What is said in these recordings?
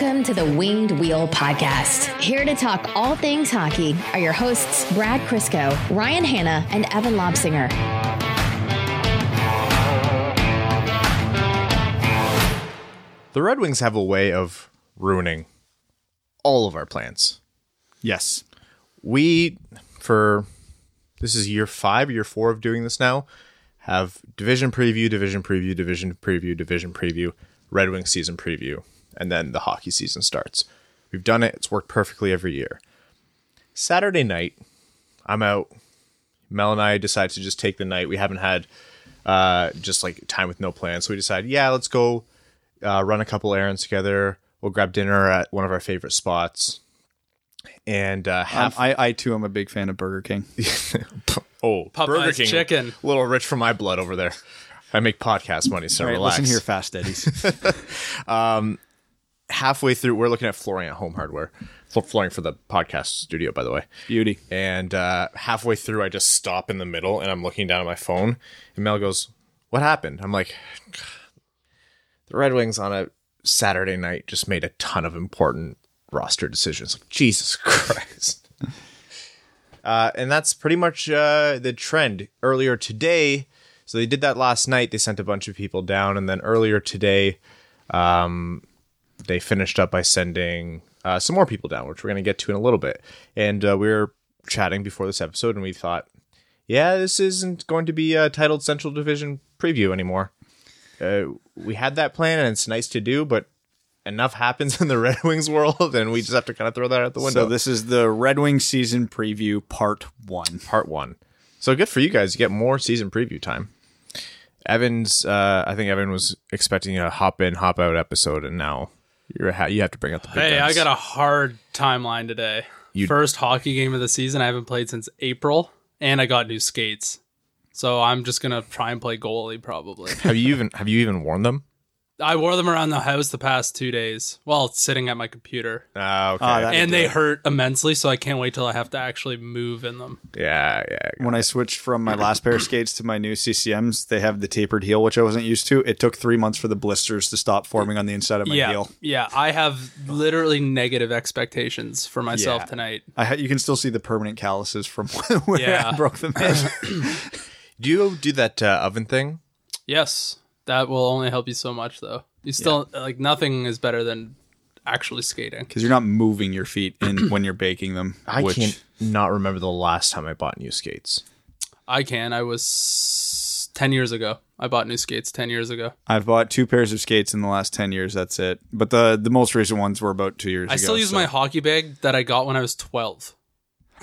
Welcome to the Winged Wheel Podcast. Here to talk all things hockey are your hosts, Brad Crisco, Ryan Hanna, and Evan Lobsinger. The Red Wings have a way of ruining all of our plans. Yes. We, for this is year five, year four of doing this now, have division preview, division preview, division preview, division preview, Red Wings season preview, and then the hockey season starts. We've done it, it's worked perfectly every year. Saturday night, I'm out. Mel and I decide to just take the night. We haven't had uh, just like time with no plans. So we decide, yeah, let's go uh, run a couple errands together. We'll grab dinner at one of our favorite spots. And uh, Um, half I, I too am a big fan of Burger King. oh Burger King, chicken. a little rich for my blood over there. I make podcast money, so All right, relax. listen here, Fast Eddies. Halfway through, we're looking at flooring at Home Hardware, Flo- flooring for the podcast studio, by the way. Beauty. And uh, halfway through, I just stop in the middle, and I'm looking down at my phone. And Mel goes, "What happened?" I'm like, "The Red Wings on a Saturday night just made a ton of important roster decisions." Like, Jesus Christ. Uh, and that's pretty much uh, the trend. Earlier today, so they did that last night. They sent a bunch of people down, and then earlier today, um, they finished up by sending uh, some more people down, which we're going to get to in a little bit. And uh, we were chatting before this episode, and we thought, yeah, this isn't going to be a titled Central Division preview anymore. Uh, we had that plan, and it's nice to do, but enough happens in the Red Wings world, and we just have to kind of throw that out the window. So this is the Red Wings season preview part one. part one. So good for you guys. You get more season preview time. Evans, uh, I think Evan was expecting a hop in, hop out episode, and now you're ha- you have to bring up the Hey, I got a hard timeline today. You- First hockey game of the season. I haven't played since April, and I got new skates. So I'm just gonna try and play goalie probably. have you even have you even worn them? I wore them around the house the past two days while sitting at my computer, Ah, okay. That- and they hurt immensely. So I can't wait till I have to actually move in them. yeah, yeah. When I switched from my last pair of skates to my new CCMs, they have the tapered heel, which I wasn't used to. It took three months for the blisters to stop forming on the inside of my yeah, heel. yeah. I have literally negative expectations for myself Yeah. tonight. I ha- you can still see the permanent calluses from where Yeah. I broke them in. Do you do that uh, oven thing? Yes, that will only help you so much, though. You still like nothing is better than actually skating. Because you're not moving your feet in when you're baking them. I which, can't not remember the last time I bought new skates. I can. I was 10 years ago. I bought new skates 10 years ago. I've bought two pairs of skates in the last 10 years. That's it. But the, the most recent ones were about two years I ago. still use so- my hockey bag that I got when I was 12.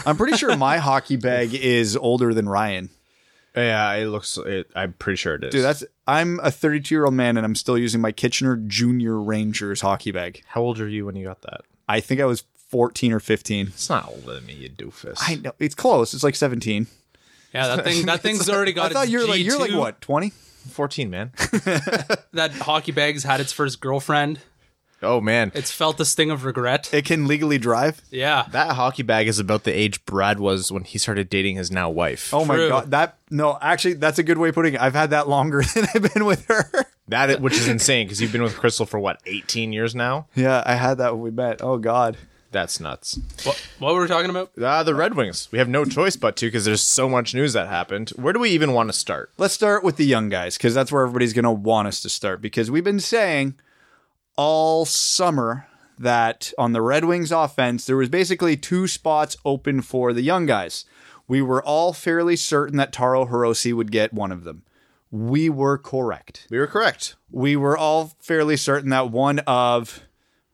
I'm pretty sure my hockey bag is older than Ryan. Yeah, it looks. It, I'm pretty sure it is. Dude, that's I'm a 32 year old man and I'm still using my Kitchener Junior Rangers hockey bag. how old are you when you got that? I think I was 14 or 15. It's not older than me, you doofus. I know it's close. It's like 17. Yeah, that thing that thing's already got I thought its you were like you're like G2. what 20? 14, man. That hockey bag's had its first girlfriend. Oh man, It's felt the sting of regret. It can legally drive. Yeah. That hockey bag is about the age Brad was when he started dating his now wife. Oh my god, that no, actually that's a good way of putting it. I've had that longer than I've been with her. That which is insane because you've been with Crystal for what 18 years now. yeah, I had that when we met. Oh god. That's nuts. What, what were we talking about? Uh, the Red Wings. We have no choice but to because there's so much news that happened. Where do we even want to start? Let's start with the young guys because that's where everybody's going to want us to start because we've been saying all summer that on the Red Wings offense, there was basically two spots open for the young guys. We were all fairly certain that Taro Hirose would get one of them. We were correct. We were correct. We were all fairly certain that one of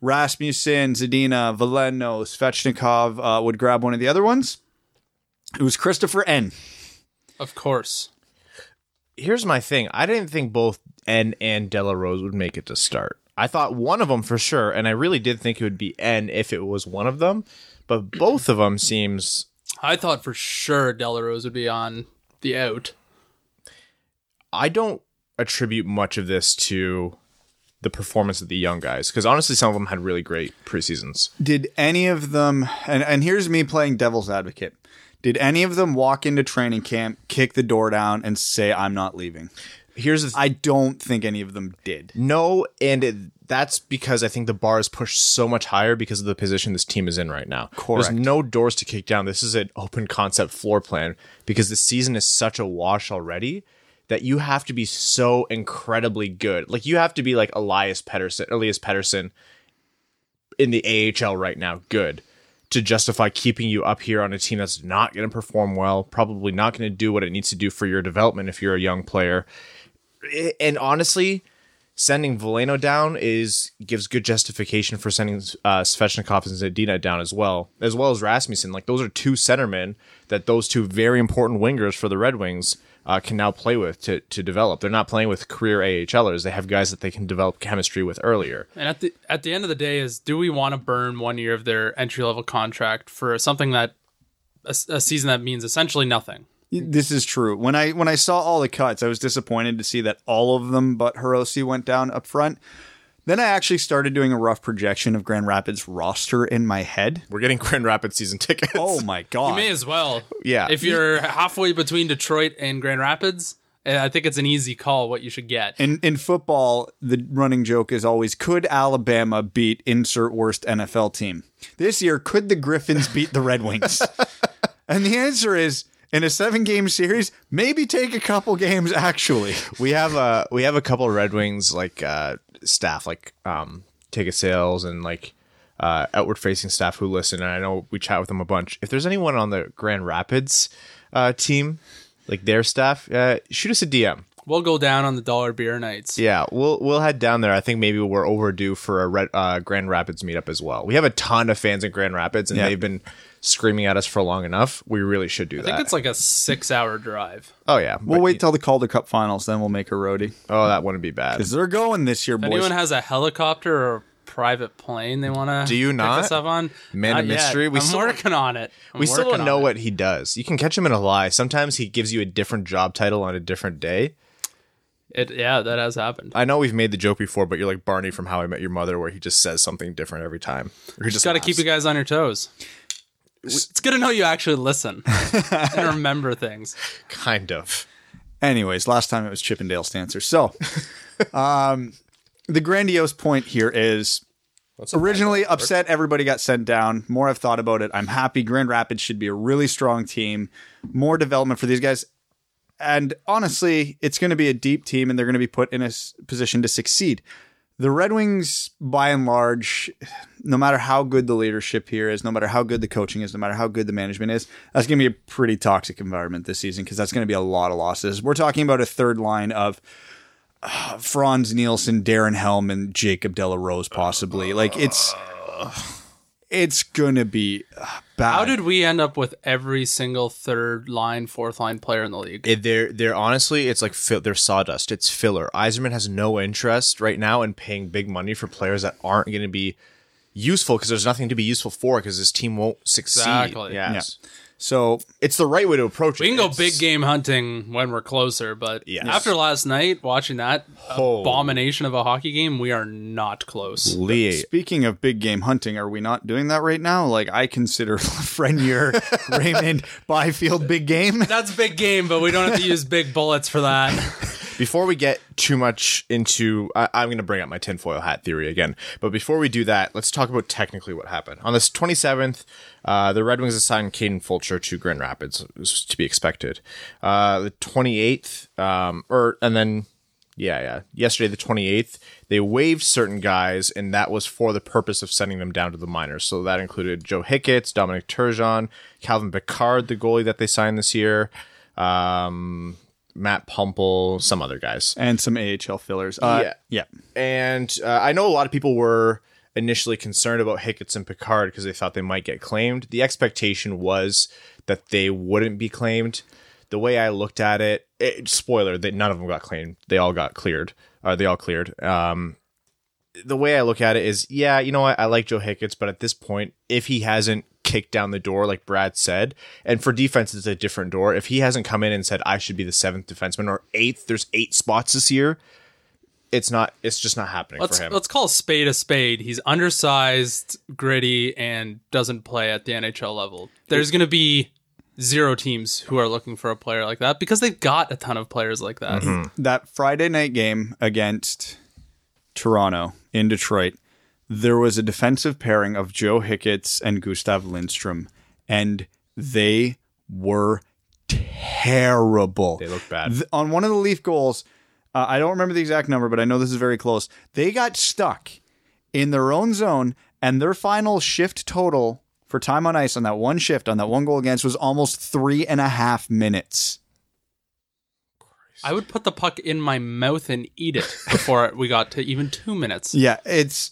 Rasmussen, Zadina, Veleno, Svechnikov uh, would grab one of the other ones. It was Christoffer Ehn. Of course. Here's my thing. I didn't think both Ehn and de la Rose would make it to start. I thought one of them for sure, and I really did think it would be Ehn if it was one of them. But both of them seems I thought for sure de la Rose would be on the out. I don't attribute much of this to the performance of the young guys because honestly, some of them had really great preseasons. Did any of them, and, and here's me playing devil's advocate, did any of them walk into training camp, kick the door down, and say, I'm not leaving? Here's the th- I don't think any of them did. no, and it, that's because I think the bar is pushed so much higher because of the position this team is in right now. Correct. There's no doors to kick down. This is an open concept floor plan because the season is such a wash already that you have to be so incredibly good. Like you have to be like Elias Pettersson, Elias Pettersson in the AHL right now, good to justify keeping you up here on a team that's not going to perform well, probably not going to do what it needs to do for your development if you're a young player. And honestly, sending Veleno down is gives good justification for sending uh, Svechnikov and Zadina down as well, as well as Rasmussen. Like those are two centermen that those two very important wingers for the Red Wings uh, can now play with to to develop. They're not playing with career AHLers. They have guys that they can develop chemistry with earlier. And at the at the end of the day, is do we want to burn one year of their entry level contract for something that a season that means essentially nothing? This is true. When I when I saw all the cuts, I was disappointed to see that all of them but Hirose went down up front. Then I actually started doing a rough projection of Grand Rapids roster in my head. We're getting Grand Rapids season tickets. Oh my god. You may as well. Yeah. If you're halfway between Detroit and Grand Rapids, eh, I think it's an easy call what you should get. in in football, the running joke is always could Alabama beat insert worst NFL team? This year, could the Griffins beat the Red Wings? and the answer is in a seven game series, maybe take a couple games actually. we have a we have a couple Red Wings like uh, staff, like um, ticket sales and like uh, outward facing staff who listen. And I know we chat with them a bunch. If there's anyone on the Grand Rapids uh, team, like their staff, uh, shoot us a DM. We'll go down on the dollar beer nights. Yeah, we'll we'll head down there. I think maybe we're overdue for a Red, uh, Grand Rapids meetup as well. We have a ton of fans in Grand Rapids, and Yeah. they've been screaming at us for long enough. We really should do that. I that. think it's like a six hour drive. oh yeah, We'll but- wait till the Calder Cup finals, then we'll make a roadie. Oh, that wouldn't be bad. Because they're going this year, If boys. anyone has a helicopter or a private plane they want to Do you pick not? us up on, Man Not of yet. mystery? We I'm still- working on it. I'm we still working don't know on it. what he does. You can catch him in a lie. Sometimes he gives you a different job title on a different day. It, yeah, that has happened. I know we've made the joke before, but you're like Barney from How I Met Your Mother, where he just says something different every time. Or he Just got to laughs. keep you guys on your toes. It's good to know you actually listen and remember things. kind of. Anyways, last time it was Chippendale Stancer. So, um, the grandiose point here is originally upset everybody got sent down. More I've thought about it. I'm happy. Grand Rapids should be a really strong team. More development for these guys. And honestly, it's going to be a deep team and they're going to be put in a s- position to succeed. The Red Wings, by and large, no matter how good the leadership here is, no matter how good the coaching is, no matter how good the management is, that's going to be a pretty toxic environment this season because that's going to be a lot of losses. We're talking about a third line of uh, Frans Nielsen, Darren Helm, and Jacob de la Rose, possibly. Like it's it's going to be uh, bad. How did we end up with every single third line, fourth line player in the league? It, they're they're honestly, it's like fill, they're sawdust. It's filler. Yzerman has no interest right now in paying big money for players that aren't going to be useful because there's nothing to be useful for because this team won't succeed. Exactly. Yes. So? It's the right way to approach it. We can go It's- big game hunting when we're closer, but Yes. after last night, watching that Oh. abomination of a hockey game, we are not close. Lee. Speaking of big game hunting, are we not doing that right now? Like I consider Frenier, Raymond, Byfield big game. That's big game, but we don't have to use big bullets for that. Before we get too much into, I, I'm going to bring up my tinfoil hat theory again. But before we do that, let's talk about technically what happened. On this 27th, uh, the Red Wings assigned Kaden Fulcher to Grand Rapids, to be expected. Uh, the 28th, um, or and then yeah, yeah. Yesterday, the 28th, they waived certain guys, and that was for the purpose of sending them down to the minors. So that included Joe Hicketts, Dominic Turgeon, Calvin Pickard, the goalie that they signed this year, um, Matt Puempel, some other guys. and some AHL fillers. Uh, Yeah. yeah. And uh, I know a lot of people were initially concerned about Hicketts and Pickard because they thought they might get claimed. The expectation was that they wouldn't be claimed. The way I looked at it, it spoiler that none of them got claimed. They all got cleared. Uh, they all cleared. Um, the way I look at it is, yeah, you know what? I like Joe Hicketts, but at this point, if he hasn't kicked down the door, like Brad said, and for defense, it's a different door. If he hasn't come in and said, I should be the seventh defenseman or eighth, there's eight spots this year, it's not, it's just not happening Let's for him. let's call a spade a spade. He's undersized, gritty, and doesn't play at the NHL level. There's going to be zero teams who are looking for a player like that because they've got a ton of players like that. that Friday night game against Toronto in Detroit, there was a defensive pairing of Joe Hicketts and Gustav Lindstrom, and they were terrible. They look bad. Th- on one of the Leaf goals, uh, I don't remember the exact number, but I know this is very close. They got stuck in their own zone, and their final shift total for time on ice on that one shift on that one goal against was almost three and a half minutes. I would put the puck in my mouth and eat it before we got to even two minutes. Yeah, it's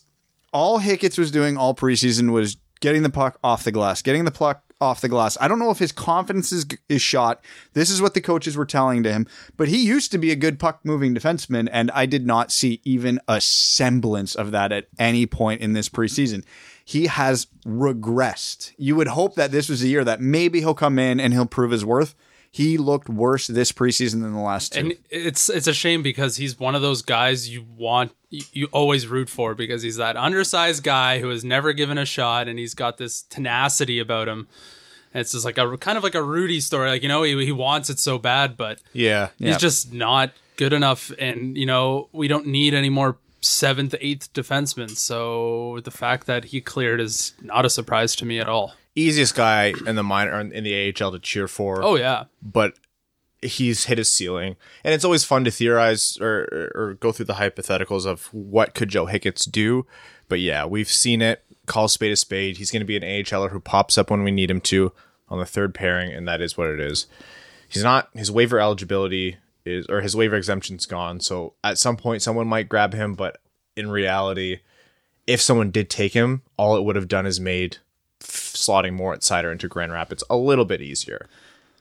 all Hicketts was doing all preseason was getting the puck off the glass, getting the puck off the glass. I don't know if his confidence is, is shot. This is what the coaches were telling to him, but he used to be a good puck moving defenseman, and I did not see even a semblance of that at any point in this preseason. He has regressed. You would hope that this was a year that maybe he'll come in and he'll prove his worth. He looked worse this preseason than the last two. And it's it's a shame because he's one of those guys you want you, you always root for because he's that undersized guy who has never given a shot and he's got this tenacity about him. And it's just like a kind of like a Rudy story. Like you know he he wants it so bad, but Yeah. he's just not good enough. And you know we don't need any more seventh, eighth defensemen. So the fact that he cleared is not a surprise to me at all. Easiest guy in the minor in the AHL to cheer for. Oh yeah, but he's hit his ceiling. And it's always fun to theorize or, or go through the hypotheticals of what could Joe Hicketts do. But yeah, we've seen it. Call spade a spade. He's going to be an AHLer who pops up when we need him to on the third pairing, and that is what it is. He's not his waiver eligibility is or his waiver exemption's gone. So at some point, someone might grab him, but in reality, if someone did take him, all it would have done is made slotting Moritz Seider into Grand Rapids a little bit easier.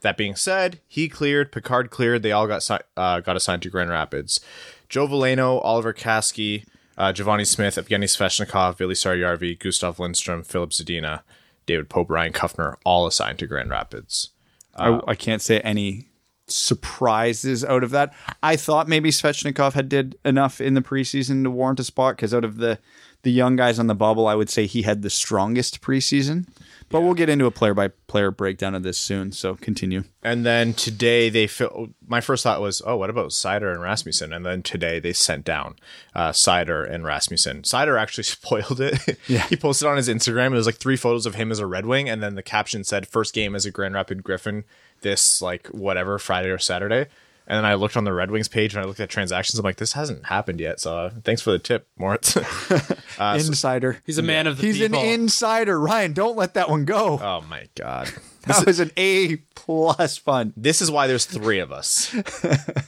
That being said, he cleared, Pickard cleared. They all got uh, got assigned to Grand Rapids. Joe Veleno, Oliwer Kaski, uh, Givani Smith, Evgeny Svechnikov, Vili Saarijarvi, Gustav Lindstrom, Filip Zadina, David Pope, Ryan Kuffner, all assigned to Grand Rapids. I, I can't say any surprises out of that. I thought maybe Svechnikov had did enough in the preseason to warrant a spot because out of the the young guys on the bubble, I would say he had the strongest preseason. But we'll get into a player by player breakdown of this soon. So continue. And then today they fill. My first thought was, oh, what about Seider and Rasmussen? And then today they sent down uh, Seider and Rasmussen. Seider actually spoiled it. Yeah. he posted on his Instagram. It was like three photos of him as a Red Wing, and then the caption said, "First game as a Grand Rapid Griffin this like whatever Friday or Saturday." And then I looked on the Red Wings page and I looked at transactions. I'm like, this hasn't happened yet. So uh, thanks for the tip, Moritz. insider. he's a man of the He's people. an insider. Ryan, don't let that one go. oh my god. that was an A plus fun. This is why there's three of us.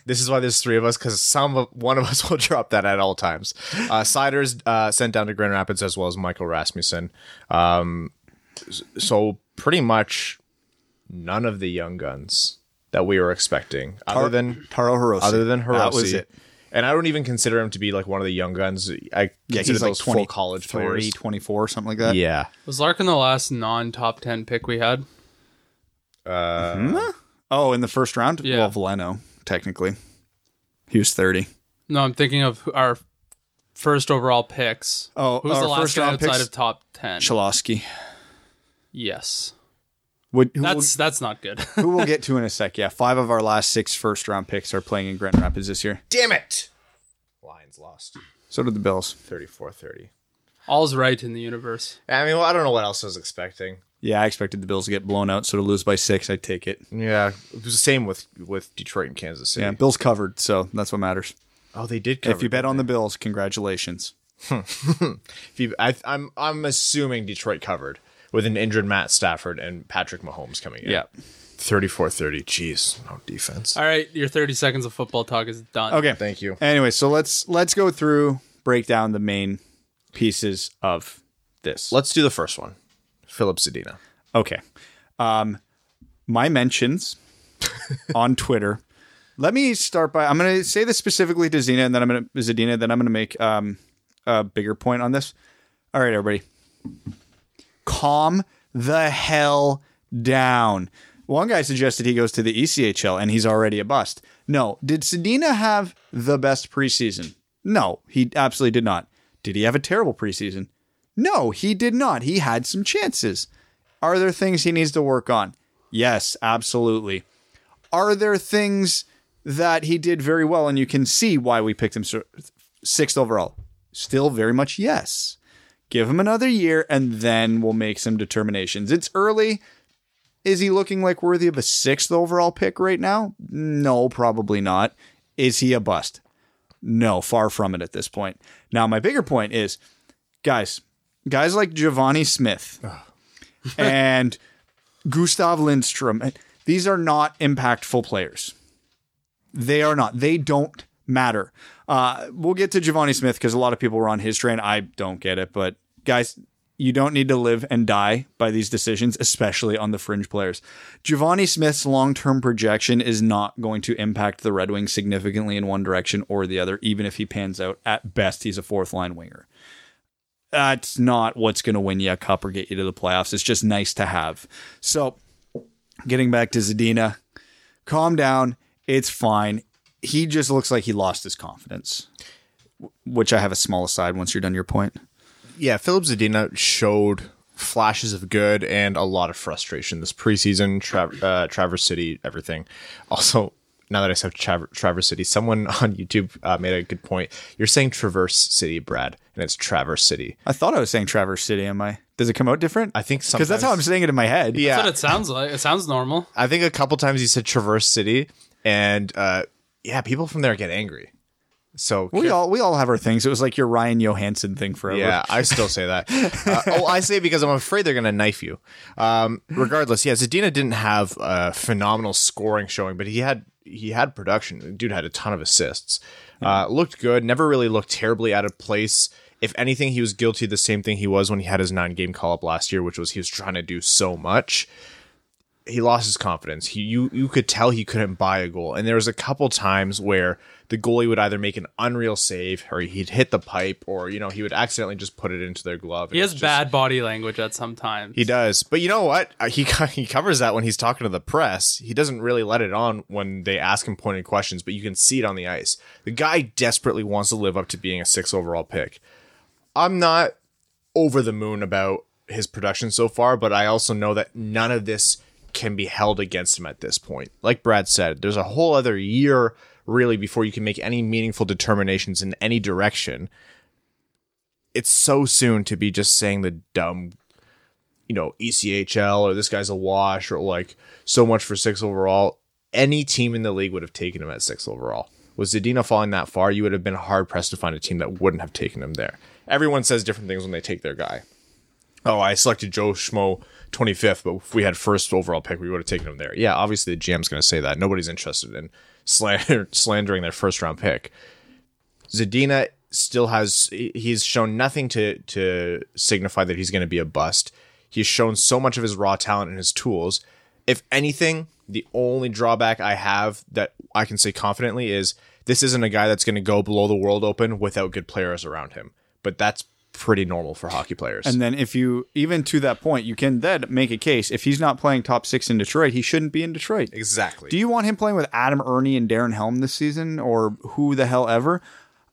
this is why there's three of us because some of, one of us will drop that at all times. Uh, Seider's uh, sent down to Grand Rapids as well as Michael Rasmussen. Um, so pretty much none of the young guns that we were expecting, other than Taro Hirose. other than Hirose. That was it. And I don't even consider him to be like one of the young guns. I Yeah, consider he's like those 20, full college 30, players. 24, something like that. Yeah. Was Larkin the last non top ten pick we had? Uh, hmm? Oh, in the first round? Yeah. Well, Veleno, technically. He was 30. No, I'm thinking of our first overall picks. Oh, who's our the last first guy round outside picks? of top ten? Cholowski. yes, Would, who, that's that's not good. who we'll get to in a sec. Yeah, five of our last six first round picks are playing in Grand Rapids this year. Damn it. Lions lost So did the Bills. 34 30. All's right in the universe. I mean, well, I don't know what else I was expecting. Yeah, I expected the Bills to get blown out, so to lose by six, I'd take it. Yeah, it was the same with with Detroit and Kansas City. Yeah, Bills covered, so that's what matters. Oh, they did. Cover, if you bet on the Bills, congratulations. If you- I, I'm I'm assuming Detroit covered with an injured Matt Stafford and Patrick Mahomes coming in. 34-30. Jeez, no defense. All right, your 30 seconds of football talk is done. Okay. Thank you. Anyway, so let's let's go through break down the main pieces of this. Let's do the first one. Filip Zadina. Okay. Um, my mentions on Twitter. Let me start by I'm going to say this specifically to Zena, and then I'm going to Zadina. Then I'm going to make um, a bigger point on this. All right, everybody, calm the hell down. One guy suggested he goes to the ECHL and he's already a bust. No, did Zadina have the best preseason? No, he absolutely did not. Did he have a terrible preseason? No, he did not. He had some chances. Are there things he needs to work on? Yes, absolutely. Are there things that he did very well and you can see why we picked him sixth overall? Still very much yes. Give him another year and then we'll make some determinations. It's early. Is he looking like worthy of a sixth overall pick right now? No, probably not. Is he a bust? No, far from it at this point. Now, my bigger point is, guys, guys like Givani Smith and Gustav Lindstrom, these are not impactful players. They are not. They don't matter. Uh, we'll get to Givani Smith because a lot of people were on his train. I don't get it, but guys, you don't need to live and die by these decisions, especially on the fringe players. Givani Smith's long term projection is not going to impact the Red Wings significantly in one direction or the other, even if he pans out. At best, he's a fourth line winger. That's not what's going to win you a cup or get you to the playoffs. It's just nice to have. So, getting back to Zadina, calm down. It's fine. He just looks like he lost his confidence, which I have a small aside once you're done your point. Yeah, Filip Zadina showed flashes of good and a lot of frustration this preseason. Tra- uh, Traverse City, everything. Also, now that I said Tra- Traverse City, someone on YouTube uh, made a good point. You're saying Traverse City, Brad, and it's Traverse City. I thought I was saying Traverse City. Am I? Does it come out different? I think because that's how I'm saying it in my head. Yeah, That's what it sounds like. It sounds normal. I think a couple times you said Traverse City, and uh, yeah, people from there get angry. So We all we all have our things. It was like your Ryan Johansson thing forever. Yeah, I still say that. Uh, oh, I say it because I'm afraid they're going to knife you. Um, regardless, yeah, Zadina didn't have a phenomenal scoring showing, but he had he had production. The Dude had a ton of assists. Uh, looked good. Never really looked terribly out of place. If anything, he was guilty of the same thing he was when he had his nine game call up last year, which was he was trying to do so much. He lost his confidence. He you you could tell he couldn't buy a goal, and there was a couple times where the goalie would either make an unreal save, or he'd hit the pipe, or you know he would accidentally just put it into their glove. He has just- bad body language at some times. He does, but you know what? Uh, He he covers that when he's talking to the press. He doesn't really let it on when they ask him pointed questions, but you can see it on the ice. The guy desperately wants to live up to being a six overall pick. I'm not over the moon about his production so far, but I also know that none of this can be held against him at this point. Like Brad said, there's a whole other year really before you can make any meaningful determinations in any direction. It's so soon to be just saying the dumb you know, ECHL or this guy's a wash or like so much for six overall. Any team in the league would have taken him at six overall. Was Zadina falling that far, you would have been hard pressed to find a team that wouldn't have taken him there. Everyone says different things when they take their guy. Oh, I selected Joe Schmo 25th, but if we had first overall pick, we would have taken him there. Yeah, obviously the GM's going to say that. Nobody's interested in slander, slandering their first round pick. Zadina still has he's shown nothing to to signify that he's going to be a bust. He's shown so much of his raw talent and his tools. If anything, the only drawback I have that I can say confidently is this isn't a guy that's going to go below the world open without good players around him. But that's pretty normal for hockey players. And then if you even to that point, you can then make a case if he's not playing top six in Detroit, he shouldn't be in Detroit. exactly. Do you want him playing with Adam Erne and Darren Helm this season, or who the hell ever,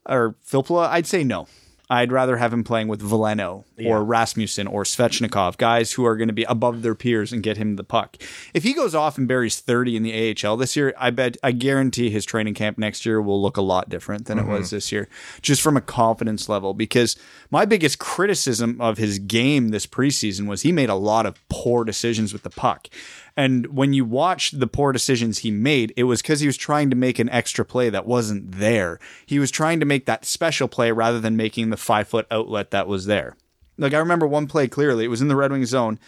or Filppula? I'd say no. I'd rather have him playing with Veleno or Rasmussen or Svechnikov, guys who are going to be above their peers and get him the puck. If he goes off and buries 30 in the AHL this year, I bet, I guarantee his training camp next year will look a lot different than it was mm-hmm. this year, just from a confidence level. Because my biggest criticism of his game this preseason was he made a lot of poor decisions with the puck. And when you watch the poor decisions he made, it was because he was trying to make an extra play that wasn't there. He was trying to make that special play rather than making the five foot outlet that was there. Like I remember one play clearly. It was in the Red Wings zone.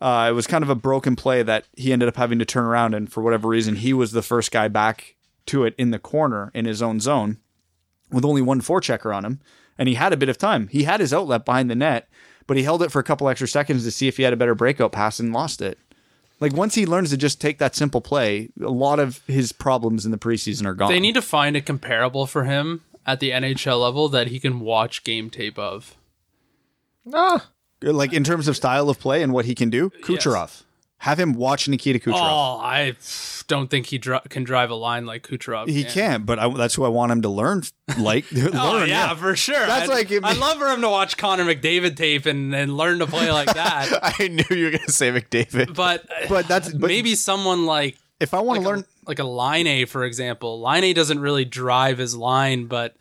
Uh, it was kind of a broken play that he ended up having to turn around, and for whatever reason, he was the first guy back to it in the corner in his own zone with only one forechecker on him, and he had a bit of time. He had his outlet behind the net, but he held it for a couple extra seconds to see if he had a better breakout pass and lost it. Like once he learns to just take that simple play, a lot of his problems in the preseason are gone. They need to find a comparable for him at the NHL level that he can watch game tape of. Ah, like in terms of style of play and what he can do. Kucherov. Have him watch Nikita Kucherov. Oh, I don't think he dri- can drive a line like Kucherov. he can. can't, but I, that's who I want him to learn. Like, oh, learn. Oh yeah, for sure. That's I'd, like I'd love for him to watch Connor McDavid tape and, and learn to play like that. I knew you were gonna say McDavid. but But that's but maybe someone like if I want like to learn. a, like a Laine, for example. Laine doesn't really drive his line, but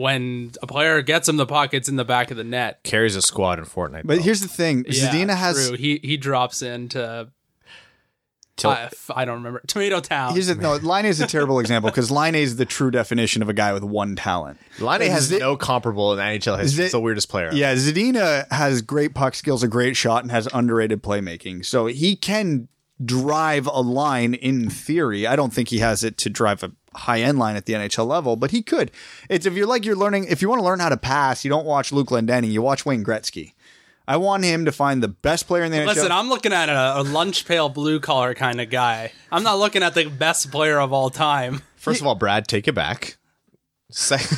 when a player gets him the puck, it's in the back of the net. carries a squad in Fortnite. But though. here's the thing: Yeah, Zadina has. true. he he drops into Til- I, I don't remember Tomato Town. Here's the, no. Laine is a terrible example because Laine is the true definition of a guy with one talent. Laine has Zid- no comparable in NHL history. Zid- It's the weirdest player. Yeah, Zadina uh, has great puck skills, a great shot, and has underrated playmaking. So he can drive a line in theory. I don't think he has it to drive a high end line at the NHL level, but he could. It's if you're like you're learning, if you want to learn how to pass, you don't watch Luke Glendening, you watch Wayne Gretzky. I want him to find the best player in the Listen, NHL. Listen, I'm looking at a, a lunch pail blue collar kind of guy. I'm not looking at the best player of all time. First of all, Brad, take it back. Sec-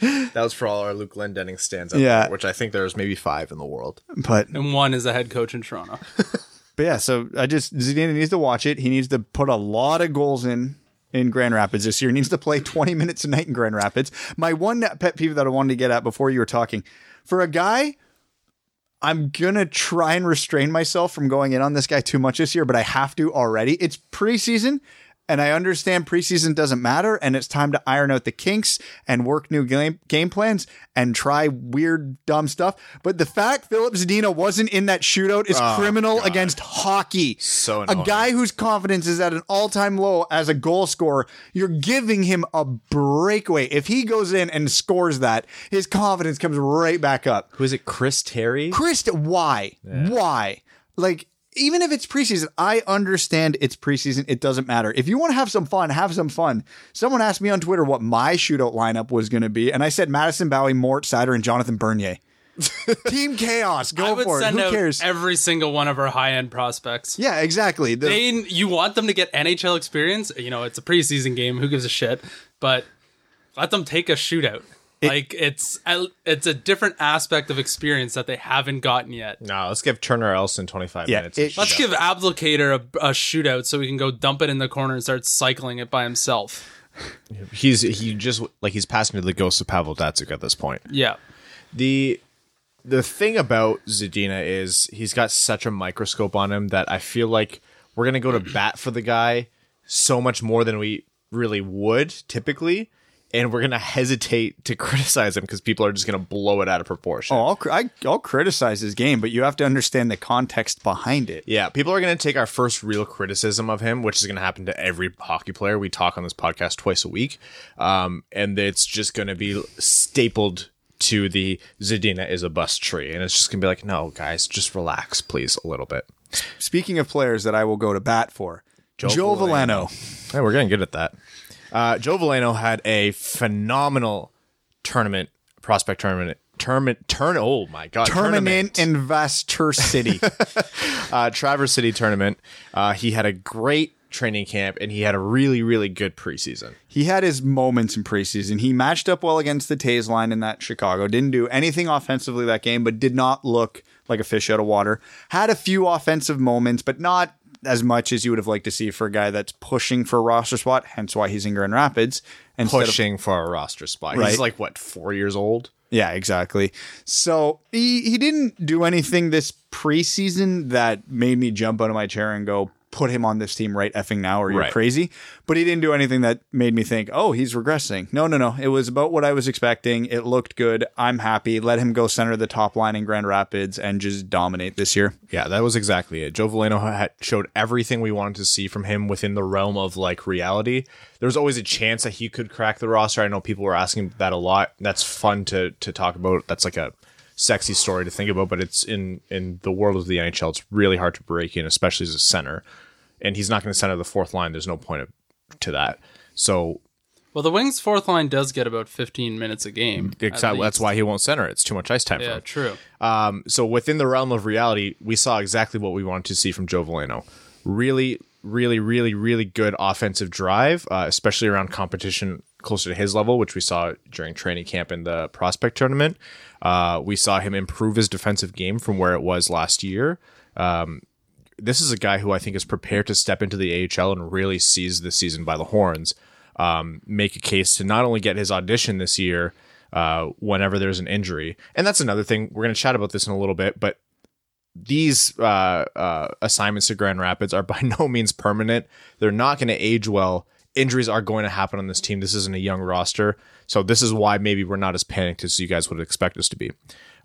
that was for all our Luke Glendening stands out Yeah. there, which I think there's maybe five in the world. but And one is a head coach in Toronto. But yeah, so I just Zadina needs to watch it. He needs to put a lot of goals in in Grand Rapids this year. He needs to play 20 minutes a night in Grand Rapids. My one pet peeve that I wanted to get at before you were talking, for a guy, I'm gonna try and restrain myself from going in on this guy too much this year, but I have to already. It's preseason. And I understand preseason doesn't matter, and it's time to iron out the kinks and work new game game plans and try weird, dumb stuff. But the fact Filip Zadina wasn't in that shootout is oh, criminal against hockey. So a guy whose confidence is at an all time low as a goal scorer, you're giving him a breakaway. If he goes in and scores that, his confidence comes right back up. Who is it? Chris Terry? Chris, why? Why? Like, even if it's preseason, I understand it's preseason. It doesn't matter. If you want to have some fun, have some fun. Someone asked me on Twitter what my shootout lineup was going to be, and I said Madison Bowey, Mort Seider, and Jonathan Bernier. Team Chaos. I Go would for it. Who out cares? every single one of our high end prospects. yeah, exactly. The- They, you want them to get NHL experience. You know, it's a preseason game. Who gives a shit? But let them take a shootout. Like it's it's a different aspect of experience that they haven't gotten yet. No, let's give Turner Elson 25 Yeah, minutes. it- Let's give Abdelkader a, a shootout so he can go dump it in the corner and start cycling it by himself. he's he just like he's passing to the ghost of Pavel Datsyuk at this point. Yeah. the the thing about Zadina is he's got such a microscope on him that I feel like we're gonna go to bat for the guy so much more than we really would typically, and we're gonna hesitate to criticize him because people are just gonna blow it out of proportion. Oh, I'll, cr- I, I'll criticize his game, but you have to understand the context behind it. Yeah, people are going to take our first real criticism of him, which is going to happen to every hockey player. We talk on this podcast twice a week, um, and it's just going to be stapled to the Zadina is a bust tree, and it's just going to be like, no, guys, just relax, please, a little bit. Speaking of players that I will go to bat for, Joe, Veleno. Hey, we're getting good at that. Uh, Joe Veleno had a phenomenal tournament, prospect tournament. Tournament, turn. Oh my god! Tournament Investor City. uh, Traverse City tournament. Uh, he had a great training camp and he had a really, really good preseason. he had his moments in preseason. He matched up well against the Toews line in that Chicago. Didn't do anything offensively that game, but did not look like a fish out of water. Had a few offensive moments, but not as much as you would have liked to see for a guy that's pushing for a roster spot. Hence why he's in Grand Rapids. of- Pushing for a roster spot. Right. He's like what four years old. Yeah, exactly. So he he didn't do anything this preseason that made me jump out of my chair and go, put him on this team right effing now or you're Right. crazy. But he didn't do anything that made me think, oh, he's regressing. No, no, no. It was about what I was expecting. It looked good. I'm happy. Let him go center the top line in Grand Rapids and just dominate this year. Yeah, that was exactly it. Joe Veleno had showed everything we wanted to see from him within the realm of like reality. There was always a chance that he could crack the roster. I know people were asking that a lot. That's fun to to talk about. That's like a sexy story to think about, but it's in in the world of the NHL, it's really hard to break in, especially as a center. And he's not going to center the fourth line. There's no point of, to that. So Well, the Wings' fourth line does get about 15 minutes a game. exactly, that's why he won't center. It's too much ice time for Yeah, him. true. Um, so within the realm of reality, we saw exactly what we wanted to see from Joe Veleno. Really, really, really, really good offensive drive, uh, especially around competition closer to his level, which we saw during training camp in the prospect tournament. Uh, we saw him improve his defensive game from where it was last year. Um, this is a guy who I think is prepared to step into the AHL and really seize the season by the horns. Um, make a case to not only get his audition this year uh, whenever there's an injury, and that's another thing. We're going to chat about this in a little bit, but these uh, uh, assignments to Grand Rapids are by no means permanent. They're not going to age well. Injuries are going to happen on this team. This isn't a young roster. So, this is why maybe we're not as panicked as you guys would expect us to be.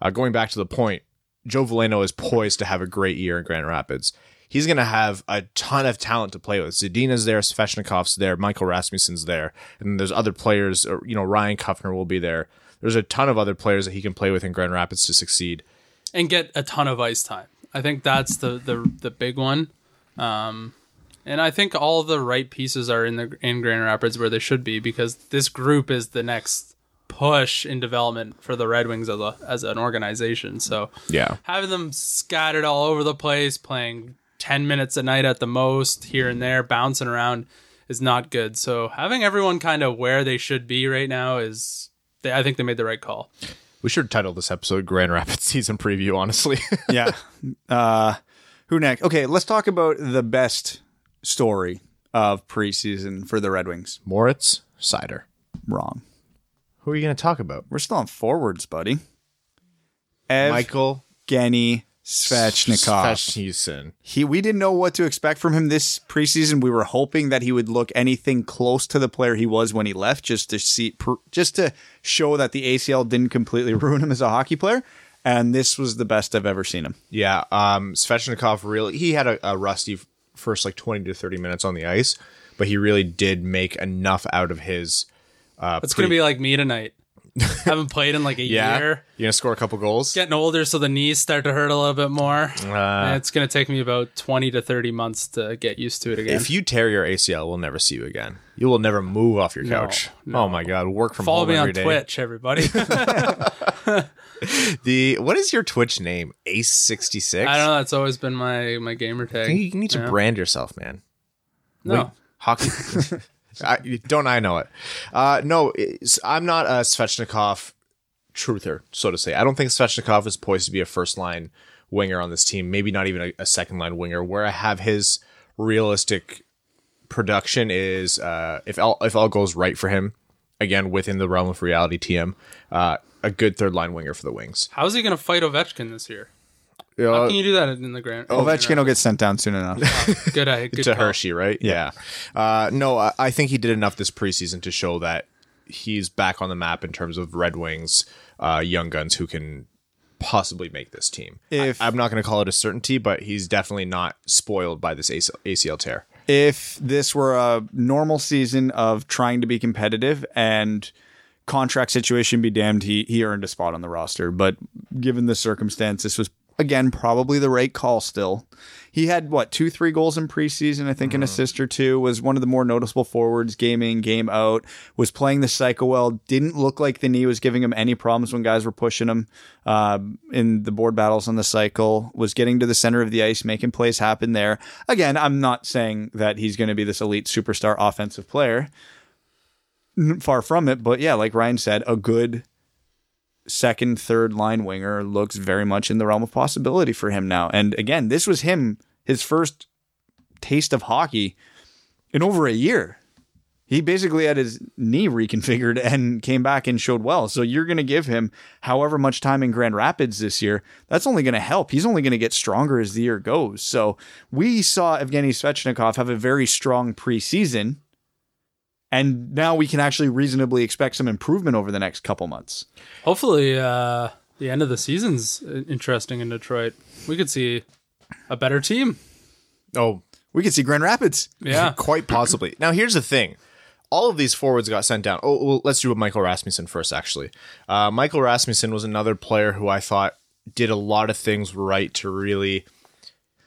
Uh, going back to the point, Joe Veleno is poised to have a great year in Grand Rapids. He's going to have a ton of talent to play with. Zadina's there, Svechnikov's there, Michael Rasmussen's there, and there's other players. You know, Ryan Kuffner will be there. There's a ton of other players that he can play with in Grand Rapids to succeed and get a ton of ice time. I think that's the the the big one. Um, and I think all the right pieces are in the in Grand Rapids where they should be because this group is the next push in development for the Red Wings as a as an organization. So Yeah. having them scattered all over the place, playing ten minutes a night at the most, here and there, bouncing around, is not good. So having everyone kind of where they should be right now is, they, I think they made the right call. We should title this episode Grand Rapids season preview, honestly. yeah. Uh, who next? Okay, let's talk about the best story of preseason for the Red Wings. Moritz Seider. Wrong. Who are you going to talk about? We're still on forwards, buddy. Ev Michael Genny Svechnikov. Svechnikov. He we didn't know what to expect from him this preseason. We were hoping that he would look anything close to the player he was when he left, just to see, just to show that the ACL didn't completely ruin him as a hockey player. And this was the best I've ever seen him. Yeah, um, Svechnikov really he had a, a rusty first like twenty to thirty minutes on the ice, but he really did make enough out of his. Uh, It's gonna be like me tonight. Haven't played in like a yeah. year. You're gonna score a couple goals? Getting older, so the knees start to hurt a little bit more. Uh, it's gonna take me about twenty to thirty months to get used to it again. if you tear your ACL, we'll never see you again. You will never move off your couch. no. Oh my god, work from Follow home Follow me on day. Twitch, everybody. The what is your Twitch name? Ace sixty six. I don't know. That's always been my my gamer tag. You need to Yeah. brand yourself, man. No, Wait, hockey. I, don't I know it? Uh, no, I'm not a Svechnikov truther, so to say. I don't think Svechnikov is poised to be a first line winger on this team. Maybe not even a, a second line winger. Where I have his realistic production is uh, if all if all goes right for him, again within the realm of reality, TM, uh, a good third line winger for the Wings. how's he gonna fight Ovechkin this year? Uh, How can you do that in the grand? Ovechkin will get sent down soon enough. good, uh, good to call. Hershey, right? Yeah. Uh, no, I, I think he did enough this preseason to show that he's back on the map in terms of Red Wings, uh, young guns who can possibly make this team. If- I, am not going to call it a certainty, but he's definitely not spoiled by this ACL, ACL tear. if this were a normal season of trying to be competitive and contract situation be damned, he he earned a spot on the roster. But given the circumstance, this was again probably the right call. Still, he had what two, three goals in preseason. I think an assist or two. Was one of the more noticeable forwards. Game in, game out. Was playing the cycle well. Didn't look like the knee was giving him any problems when guys were pushing him uh, in the board battles on the cycle. Was getting to the center of the ice, making plays happen there. Again, I'm not saying that he's going to be this elite superstar offensive player. Far from it, but yeah, like Ryan said, a good second, third line winger looks very much in the realm of possibility for him now. And again, this was him, his first taste of hockey in over a year. He basically had his knee reconfigured and came back and showed well. So you're going to give him however much time in Grand Rapids this year. That's only going to help. He's only going to get stronger as the year goes. So we saw Evgeny Svechnikov have a very strong preseason. And now we can actually reasonably expect some improvement over the next couple months. Hopefully, uh, the end of the season's interesting in Detroit. We could see a better team. Oh, We could see Grand Rapids. Yeah, quite possibly. now, here's the thing. All of these forwards got sent down. Oh, well, let's do a Michael Rasmussen first, actually. Uh, Michael Rasmussen was another player who I thought did a lot of things right to really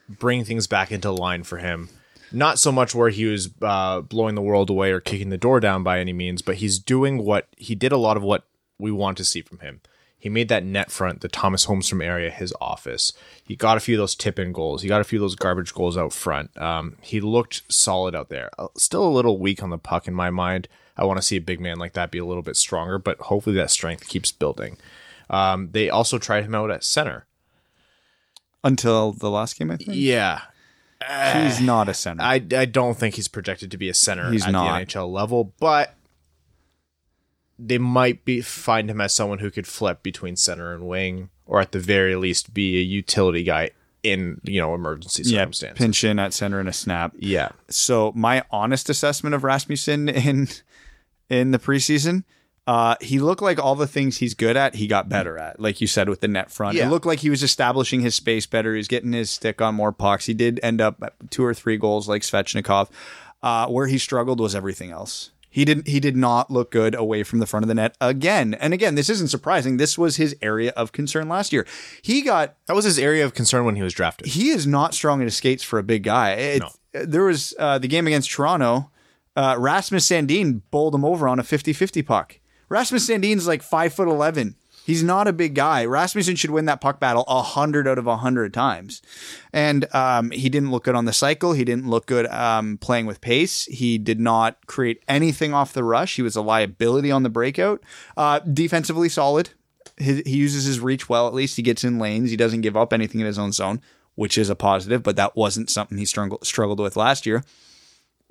bring things back into line for him. Not so much where he was uh, blowing the world away or kicking the door down by any means, but he's doing what he did a lot of what we want to see from him. He made that net front, the Thomas Holmstrom area, his office. He got a few of those tip in goals. He got a few of those garbage goals out front. Um, he looked solid out there. Uh, Still a little weak on the puck in my mind. I want to see a big man like that be a little bit stronger, but hopefully that strength keeps building. Um, they also tried him out at center. until the last game. I think Yeah. He's uh, not a center. I, I don't think he's projected to be a center He's at not. the NHL level, but they might be find him as someone who could flip between center and wing, or at the very least be a utility guy in you know emergency yeah, circumstances. pinch in at center in a snap. Yeah, So my honest assessment of Rasmussen in in the preseason, uh, he looked like all the things he's good at, he got better at. Like you said with the net front, Yeah. it looked like he was establishing his space better. He was getting his stick on more pucks. He did end up at two or three goals like Svechnikov. Uh, where he struggled was everything else. He didn't. He did not look good away from the front of the net again. And again, this isn't surprising. This was his area of concern last year. He got that was his area of concern when he was drafted. he is not strong in his skates for a big guy. It, There was uh, the game against Toronto. Uh, Rasmus Sandin bowled him over on a 50-50 puck. Rasmus Sandin's like five foot eleven. He's not a big guy. Rasmussen should win that puck battle a hundred out of a hundred times, and um, he didn't look good on the cycle. He didn't look good um, playing with pace. He did not create anything off the rush. He was a liability on the breakout. Uh, defensively solid his, he uses his reach well. At least he gets in lanes. He doesn't give up anything in his own zone, which is a positive. But that wasn't something he struggled struggled with last year.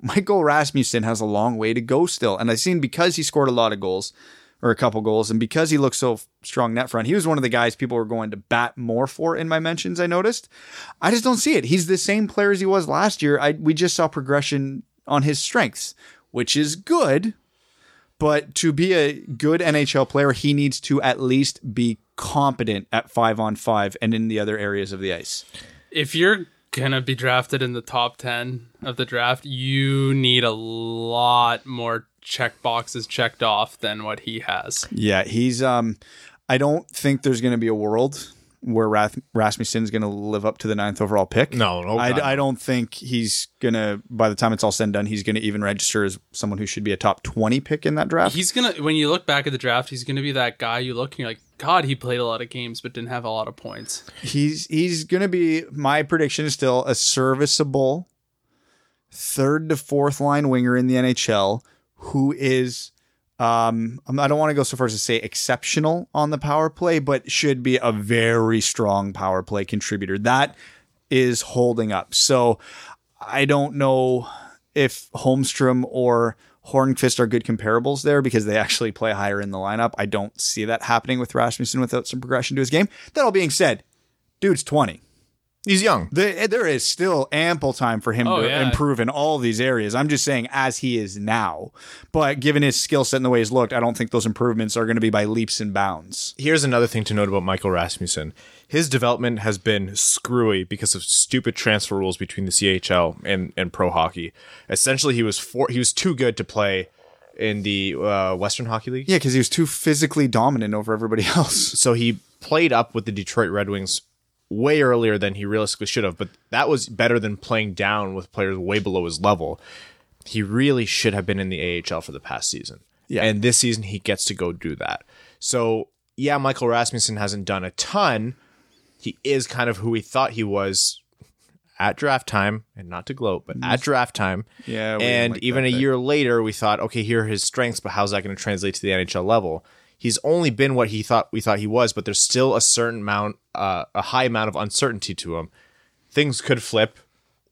Michael Rasmussen has a long way to go still, and I've seen because he scored a lot of goals or a couple goals, and because he looks so strong net front, he was one of the guys people were going to bat more for in my mentions. I noticed. I just don't see it. He's the same player as he was last year. I we just saw progression on his strengths, which is good. But to be a good NHL player, he needs to at least be competent at five on five and in the other areas of the ice. if you're gonna be drafted in the top 10 of the draft you need a lot more check boxes checked off than what he has Yeah, he's. Um, I don't think there's to be a world where Rath- Rasmussen's going to live up to the ninth overall pick. No, no, I, I don't think he's going to. By the time it's all said and done, he's going to even register as someone who should be a top twenty pick in that draft. he's gonna when you look back at the draft he's gonna be that guy you look and you're like god he played a lot of games but didn't have a lot of points he's he's going to be. My prediction is still a serviceable third to fourth line winger in the NHL who is. Um, I don't want to go so far as to say exceptional on the power play, but should be a very strong power play contributor. That is holding up. So I don't know if Holmstrom or Hornqvist are good comparables there because they actually play higher in the lineup. I don't see that happening with Rasmussen without some progression to his game. That all being said, dude's 20. He's young. The, there is still ample time for him Oh, to yeah. improve in all these areas. I'm just saying, as he is now. But given his skill set and the way he's looked, I don't think those improvements are going to be by leaps and bounds. Here's another thing to note about Michael Rasmussen. His development has been screwy because of stupid transfer rules between the CHL and, and pro hockey. Essentially, he was for, he was too good to play in the uh, Western Hockey League. Yeah, because he was too physically dominant over everybody else. So he played up with the Detroit Red Wings way earlier than he realistically should have, but that was better than playing down with players way below his level. He really should have been in the AHL for the past season. Yeah. And this season he gets to go do that. So, yeah, Michael Rasmussen hasn't done a ton. He is kind of who we thought he was at draft time, and not to gloat, but at draft time. Yeah, And like even a pick. year later, we thought, okay, here are his strengths, but how's that going to translate to the NHL level? He's only been what he thought we thought he was, but there's still a certain amount, uh, a high amount of uncertainty to him. Things could flip,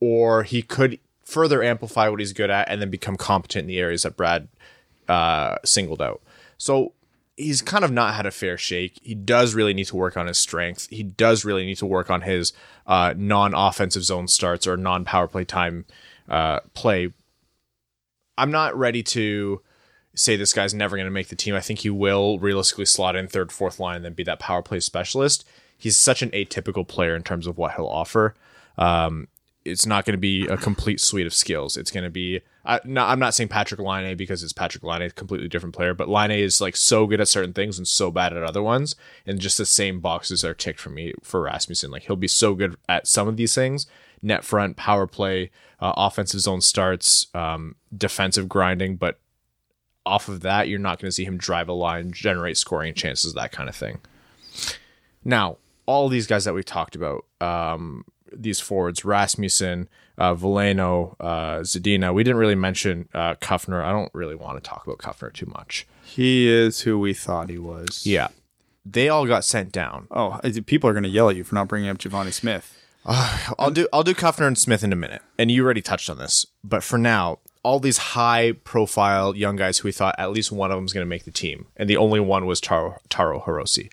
or he could further amplify what he's good at and then become competent in the areas that Brad uh, singled out. So he's kind of not had a fair shake. He does really need to work on his strength. He does really need to work on his uh, non-offensive zone starts or non-power play time uh, play. I'm not ready to say this guy's never going to make the team. I think he will realistically slot in third, fourth line, and then be that power play specialist. He's such an atypical player in terms of what he'll offer. Um, it's not going to be a complete suite of skills. It's going to be. I, no, I'm not saying Patrik Laine because it's Patrik Laine, a completely different player. But Laine is like so good at certain things and so bad at other ones, and just the same boxes are ticked for me for Rasmussen. Like he'll be so good at some of these things: net front, power play, uh, offensive zone starts, um, defensive grinding. But off of that, you're not going to see him drive a line, generate scoring chances, that kind of thing. Now, all these guys that we talked about, um, these forwards, Rasmussen, uh, Veleno, uh, Zadina, we didn't really mention uh, Kuffner. I don't really want to talk about Kuffner too much. He is who we thought he was. Yeah. they all got sent down. Oh, people are going to yell at you for not bringing up Givani Smith. I'll do I'll do Kuffner and Smith in a minute, and you already touched on this. But for now, all these high profile young guys who we thought at least one of them was going to make the team, and the only one was Taro, Taro Hirose.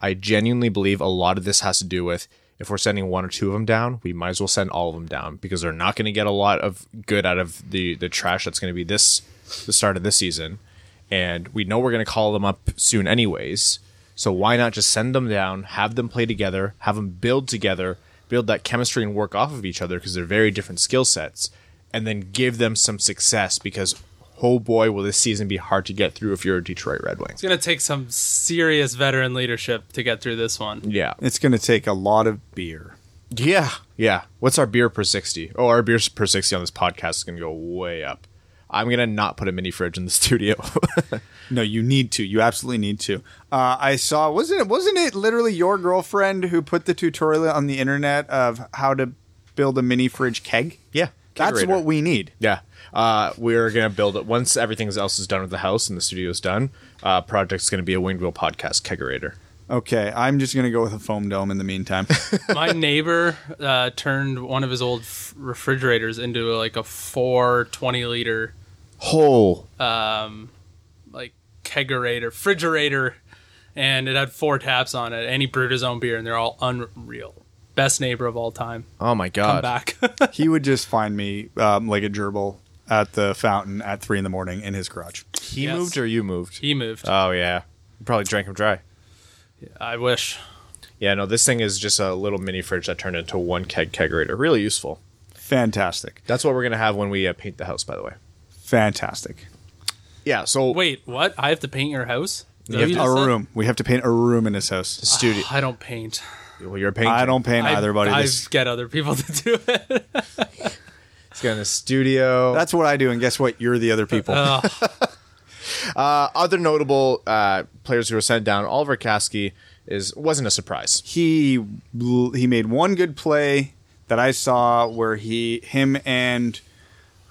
I genuinely believe a lot of this has to do with if we're sending one or two of them down, we might as well send all of them down because they're not going to get a lot of good out of the the trash that's going to be this the start of this season, and we know we're going to call them up soon anyways. So why not just send them down, have them play together, have them build together, build that chemistry and work off of each other because they're very different skill sets, and then give them some success because oh boy will this season be hard to get through if you're a Detroit Red Wings. It's gonna take some serious veteran leadership to get through this one. Yeah. It's going to take a lot of beer. Yeah. Yeah. What's our beer per 60? Oh, our beer per 60 on this podcast is going to go way up. I'm going to not put a mini fridge in the studio. No, you need to. You absolutely need to. Uh, I saw wasn't it wasn't it literally your girlfriend who put the tutorial on the internet of how to build a mini fridge keg? yeah. That's kegerator. what we need. Yeah. Uh, we're going to build it once everything else is done with the house and the studio is done. Uh, project's going to be a Winged Wheel podcast kegerator. Okay, I'm just gonna go with a foam dome in the meantime. My neighbor uh, turned one of his old f- refrigerators into like a four 20 liter Oh, um, like kegerator, refrigerator, and it had four taps on it. And he brewed his own beer, and they're all unreal. Best neighbor of all time. oh my god! Come God. back. he would just find me um, like a gerbil at the fountain at three in the morning in his garage. He Yes. moved or you moved? he moved. Oh, yeah. You probably drank him dry. I wish. Yeah, no, this thing is just a little mini fridge that turned into one keg kegerator. Really useful. Fantastic, That's what we're going to have when we uh, paint the house, by the way. fantastic. Yeah, so Wait, what? I have to paint your house? Is You have you to- A room. We have to paint a room in his house. studio. I don't paint. Well, you're a painter. I don't paint I, either, buddy. I This- get other people to do it. He's got a studio. that's what I do, and guess what? You're the other people. Ugh. Uh, other notable uh, players who were sent down. Oliwer Kaski is wasn't a surprise. he he made one good play that I saw where he him and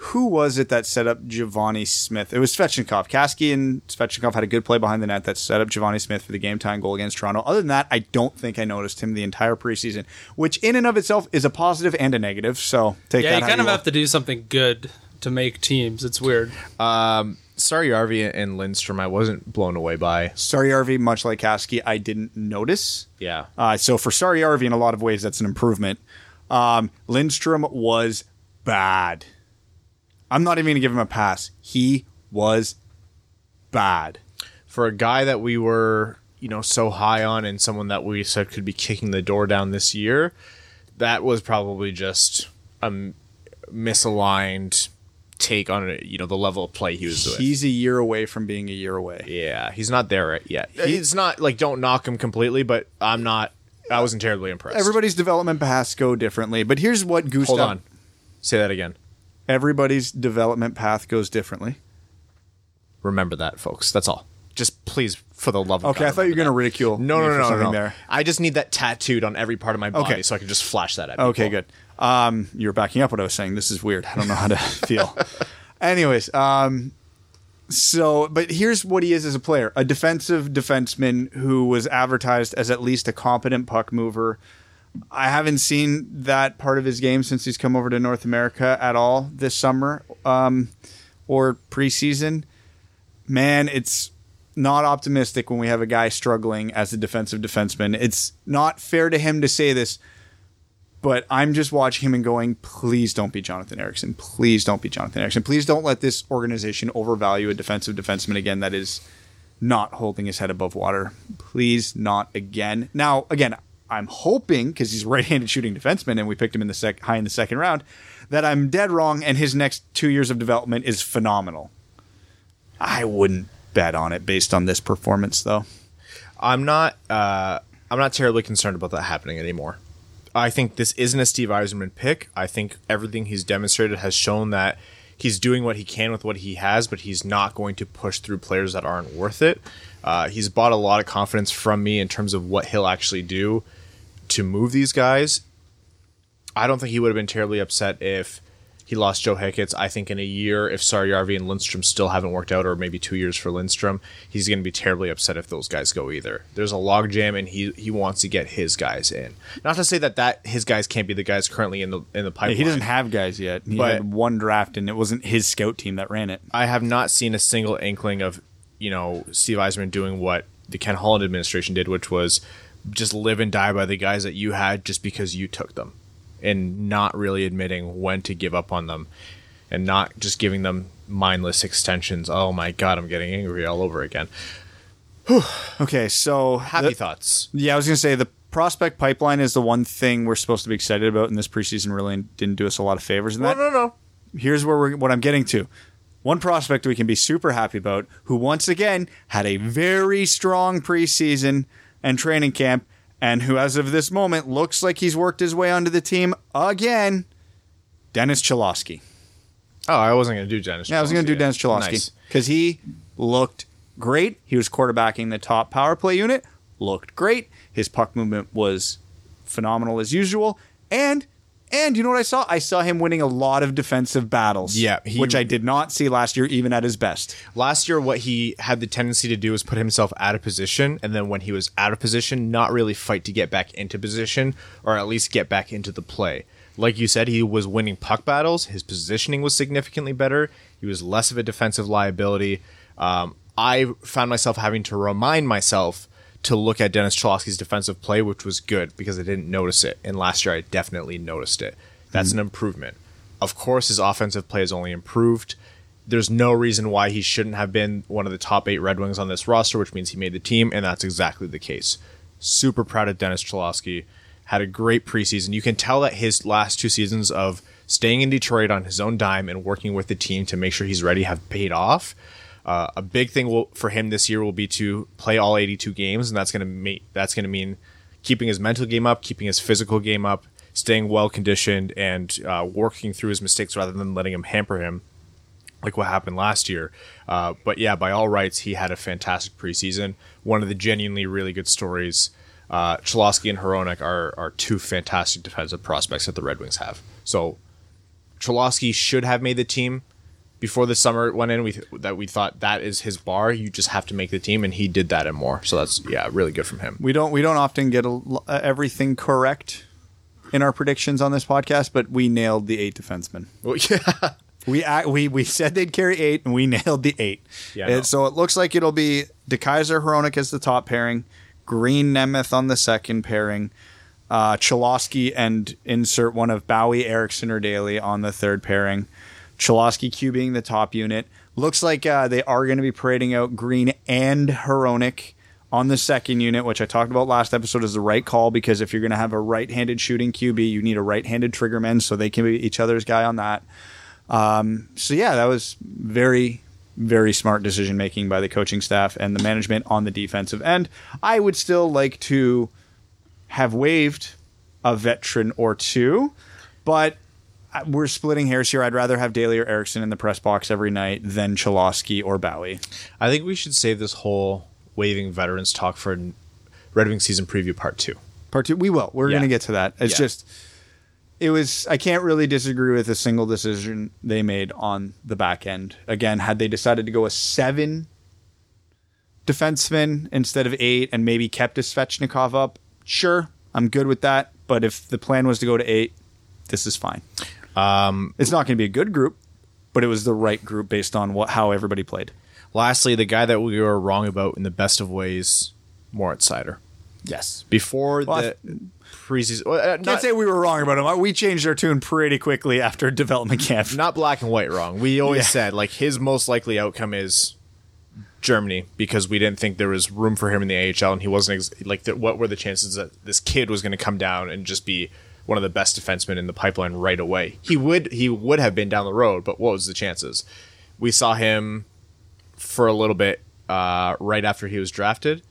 who was it that set up Givani Smith? It was Svechnikov. Kaski and Svechnikov had a good play behind the net that set up Givani Smith for the game time goal against Toronto. Other than that, I don't think I noticed him the entire preseason, which in and of itself is a positive and a negative. So take yeah, that. you how kind of will. have to do something good to make teams. It's weird. Sorry, Arvi and Lindstrom. I wasn't blown away by. Sorry, RV. Much like Kaski, I didn't notice. Yeah, Uh, so for Sorry RV, in a lot of ways, that's an improvement. Um, Lindstrom was bad. I'm not even going to give him a pass. He was bad. for a guy that we were, you know, so high on, and someone that we said could be kicking the door down this year, that was probably just a misaligned take on you know the level of play he was doing. He's a year away from being a year away. yeah, he's not there yet. Uh, he's not like don't knock him completely, but I'm not. I wasn't terribly impressed. Everybody's development paths go differently, but here's what Gustav. hold on, say that again. Everybody's development path goes differently. Remember that, folks. That's all. Just please, for the love of Okay, God, I thought you were going to ridicule. that. No, me no, for no, no, something. There. I just need that tattooed on every part of my body Okay. so I can just flash that at people. Okay, good. Um, you're backing up what I was saying. This is weird. I don't know how to feel. Anyways, um, so but here's what he is as a player: a defensive defenseman who was advertised as at least a competent puck mover. I haven't seen that part of his game since he's come over to North America at all this summer um, or preseason. Man, it's not optimistic when we have a guy struggling as a defensive defenseman. It's not fair to him to say this, but I'm just watching him and going, please don't be Jonathan Ericsson. Please don't be Jonathan Ericsson. Please don't let this organization overvalue a defensive defenseman again that is not holding his head above water. Please not again. Now, again, I'm hoping because he's right-handed shooting defenseman and we picked him in the sec- high in the second round that I'm dead wrong and his next two years of development is phenomenal. I wouldn't bet on it based on this performance, though. I'm not. Uh, I'm not terribly concerned about that happening anymore. I think this isn't a Steve Yzerman pick. I think everything he's demonstrated has shown that he's doing what he can with what he has, but he's not going to push through players that aren't worth it. Uh, he's bought a lot of confidence from me in terms of what he'll actually do to move these guys. I don't think he would have been terribly upset if He lost Joe Hicketts. I think in a year, if Saarijarvi and Lindstrom still haven't worked out, or maybe two years for Lindstrom, he's going to be terribly upset if those guys go either. There's a logjam, and he he wants to get his guys in. Not to say that that his guys can't be the guys currently in the in the pipeline. He doesn't have guys yet. He But- had one draft, and it wasn't his scout team that ran it. I have not seen a single inkling of, you know, Steve Yzerman doing what the Ken Holland administration did, which was just live and die by the guys that you had just because you took them and not really admitting when to give up on them and not just giving them mindless extensions. Oh my God, I'm getting angry all over again. Okay, so Happy the- thoughts. Yeah, I was going to say the prospect pipeline is the one thing we're supposed to be excited about, and this preseason really didn't do us a lot of favors. No, that, no, no. here's where we're, what I'm getting to. One prospect we can be super happy about, who once again had a very strong preseason and training camp, and who, as of this moment, looks like he's worked his way onto the team again. Dennis Cholowski. Oh, I wasn't going to do Dennis. Yeah, I was going to do Dennis Nice. because he looked great. He was quarterbacking the top power play unit. Looked great. His puck movement was phenomenal as usual. And and you know what I saw? I saw him winning a lot of defensive battles. Yeah, he- which I did not see last year, even at his best. Last year, what he had the tendency to do was put himself out of position, and then when he was out of position, not really fight to get back into position, or at least get back into the play. Like you said, he was winning puck battles. His positioning was significantly better. He was less of a defensive liability. Um, I found myself having to remind myself to look at Dennis Cholowski's defensive play, which was good because I didn't notice it. And last year, I definitely noticed it. That's mm-hmm. an improvement. Of course, his offensive play has only improved. There's no reason why he shouldn't have been one of the top eight Red Wings on this roster, which means he made the team, and that's exactly the case. Super proud of Dennis Cholowski. Had a great preseason. You can tell that his last two seasons of staying in Detroit on his own dime and working with the team to make sure he's ready have paid off. Uh, a big thing will, for him this year will be to play all 82 games, and that's going to make that's going to mean keeping his mental game up, keeping his physical game up, staying well conditioned, and uh, working through his mistakes rather than letting him hamper him, like what happened last year. Uh, but yeah, by all rights, he had a fantastic preseason. One of the genuinely really good stories. Uh, and Hronek are are two fantastic defensive prospects that the Red Wings have. So Cholowski should have made the team before the summer went in. We that we thought that is his bar. You just have to make the team, and he did that and more. So that's yeah, really good from him. We don't we don't often get a, uh, everything correct in our predictions on this podcast, but we nailed the eight defensemen. Well, yeah. We we we said they'd carry eight, and we nailed the eight. Yeah, And no. So it looks like it'll be DeKeyser Hronek as the top pairing, Green Nemeth on the second pairing, uh, Cholowski and insert one of Bowey, Ericsson, or Daley on the third pairing. Cholowski Q being the top unit. Looks like uh, they are going to be parading out Green and Hronek on the second unit, which I talked about last episode is the right call because if you're going to have a right-handed shooting QB, you need a right-handed triggerman so they can be each other's guy on that. So yeah, that was very very smart decision making by the coaching staff and the management on the defensive end. I would still like to have waived a veteran or two, but we're splitting hairs here. I'd rather have Daley or Ericsson in the press box every night than Cholowski or Bowey. I think we should save this whole waving veterans talk for Red Wing season preview part two. Part two, we will. We're Yeah. going to get to that. It's Yeah. just, it was. I can't really disagree with a single decision they made on the back end. Again, had they decided to go a seven defenseman instead of eight, and maybe kept a Svechnikov up, sure, I'm good with that. But if the plan was to go to eight, this is fine. Um, it's not going to be a good group, but it was the right group based on what how everybody played. Lastly, the guy that we were wrong about in the best of ways, Moritz Seider. Yes. Before Well, the preseason, well, uh, Can't not, say we were wrong about him. We changed our tune pretty quickly after development camp. not black and white wrong. We always Yeah. said like his most likely outcome is Germany because we didn't think there was room for him in the AHL, and he wasn't ex- like the, what were the chances that this kid was going to come down and just be one of the best defensemen in the pipeline right away? He would he would have been down the road, but what was the chances? We saw him for a little bit uh, right after he was drafted,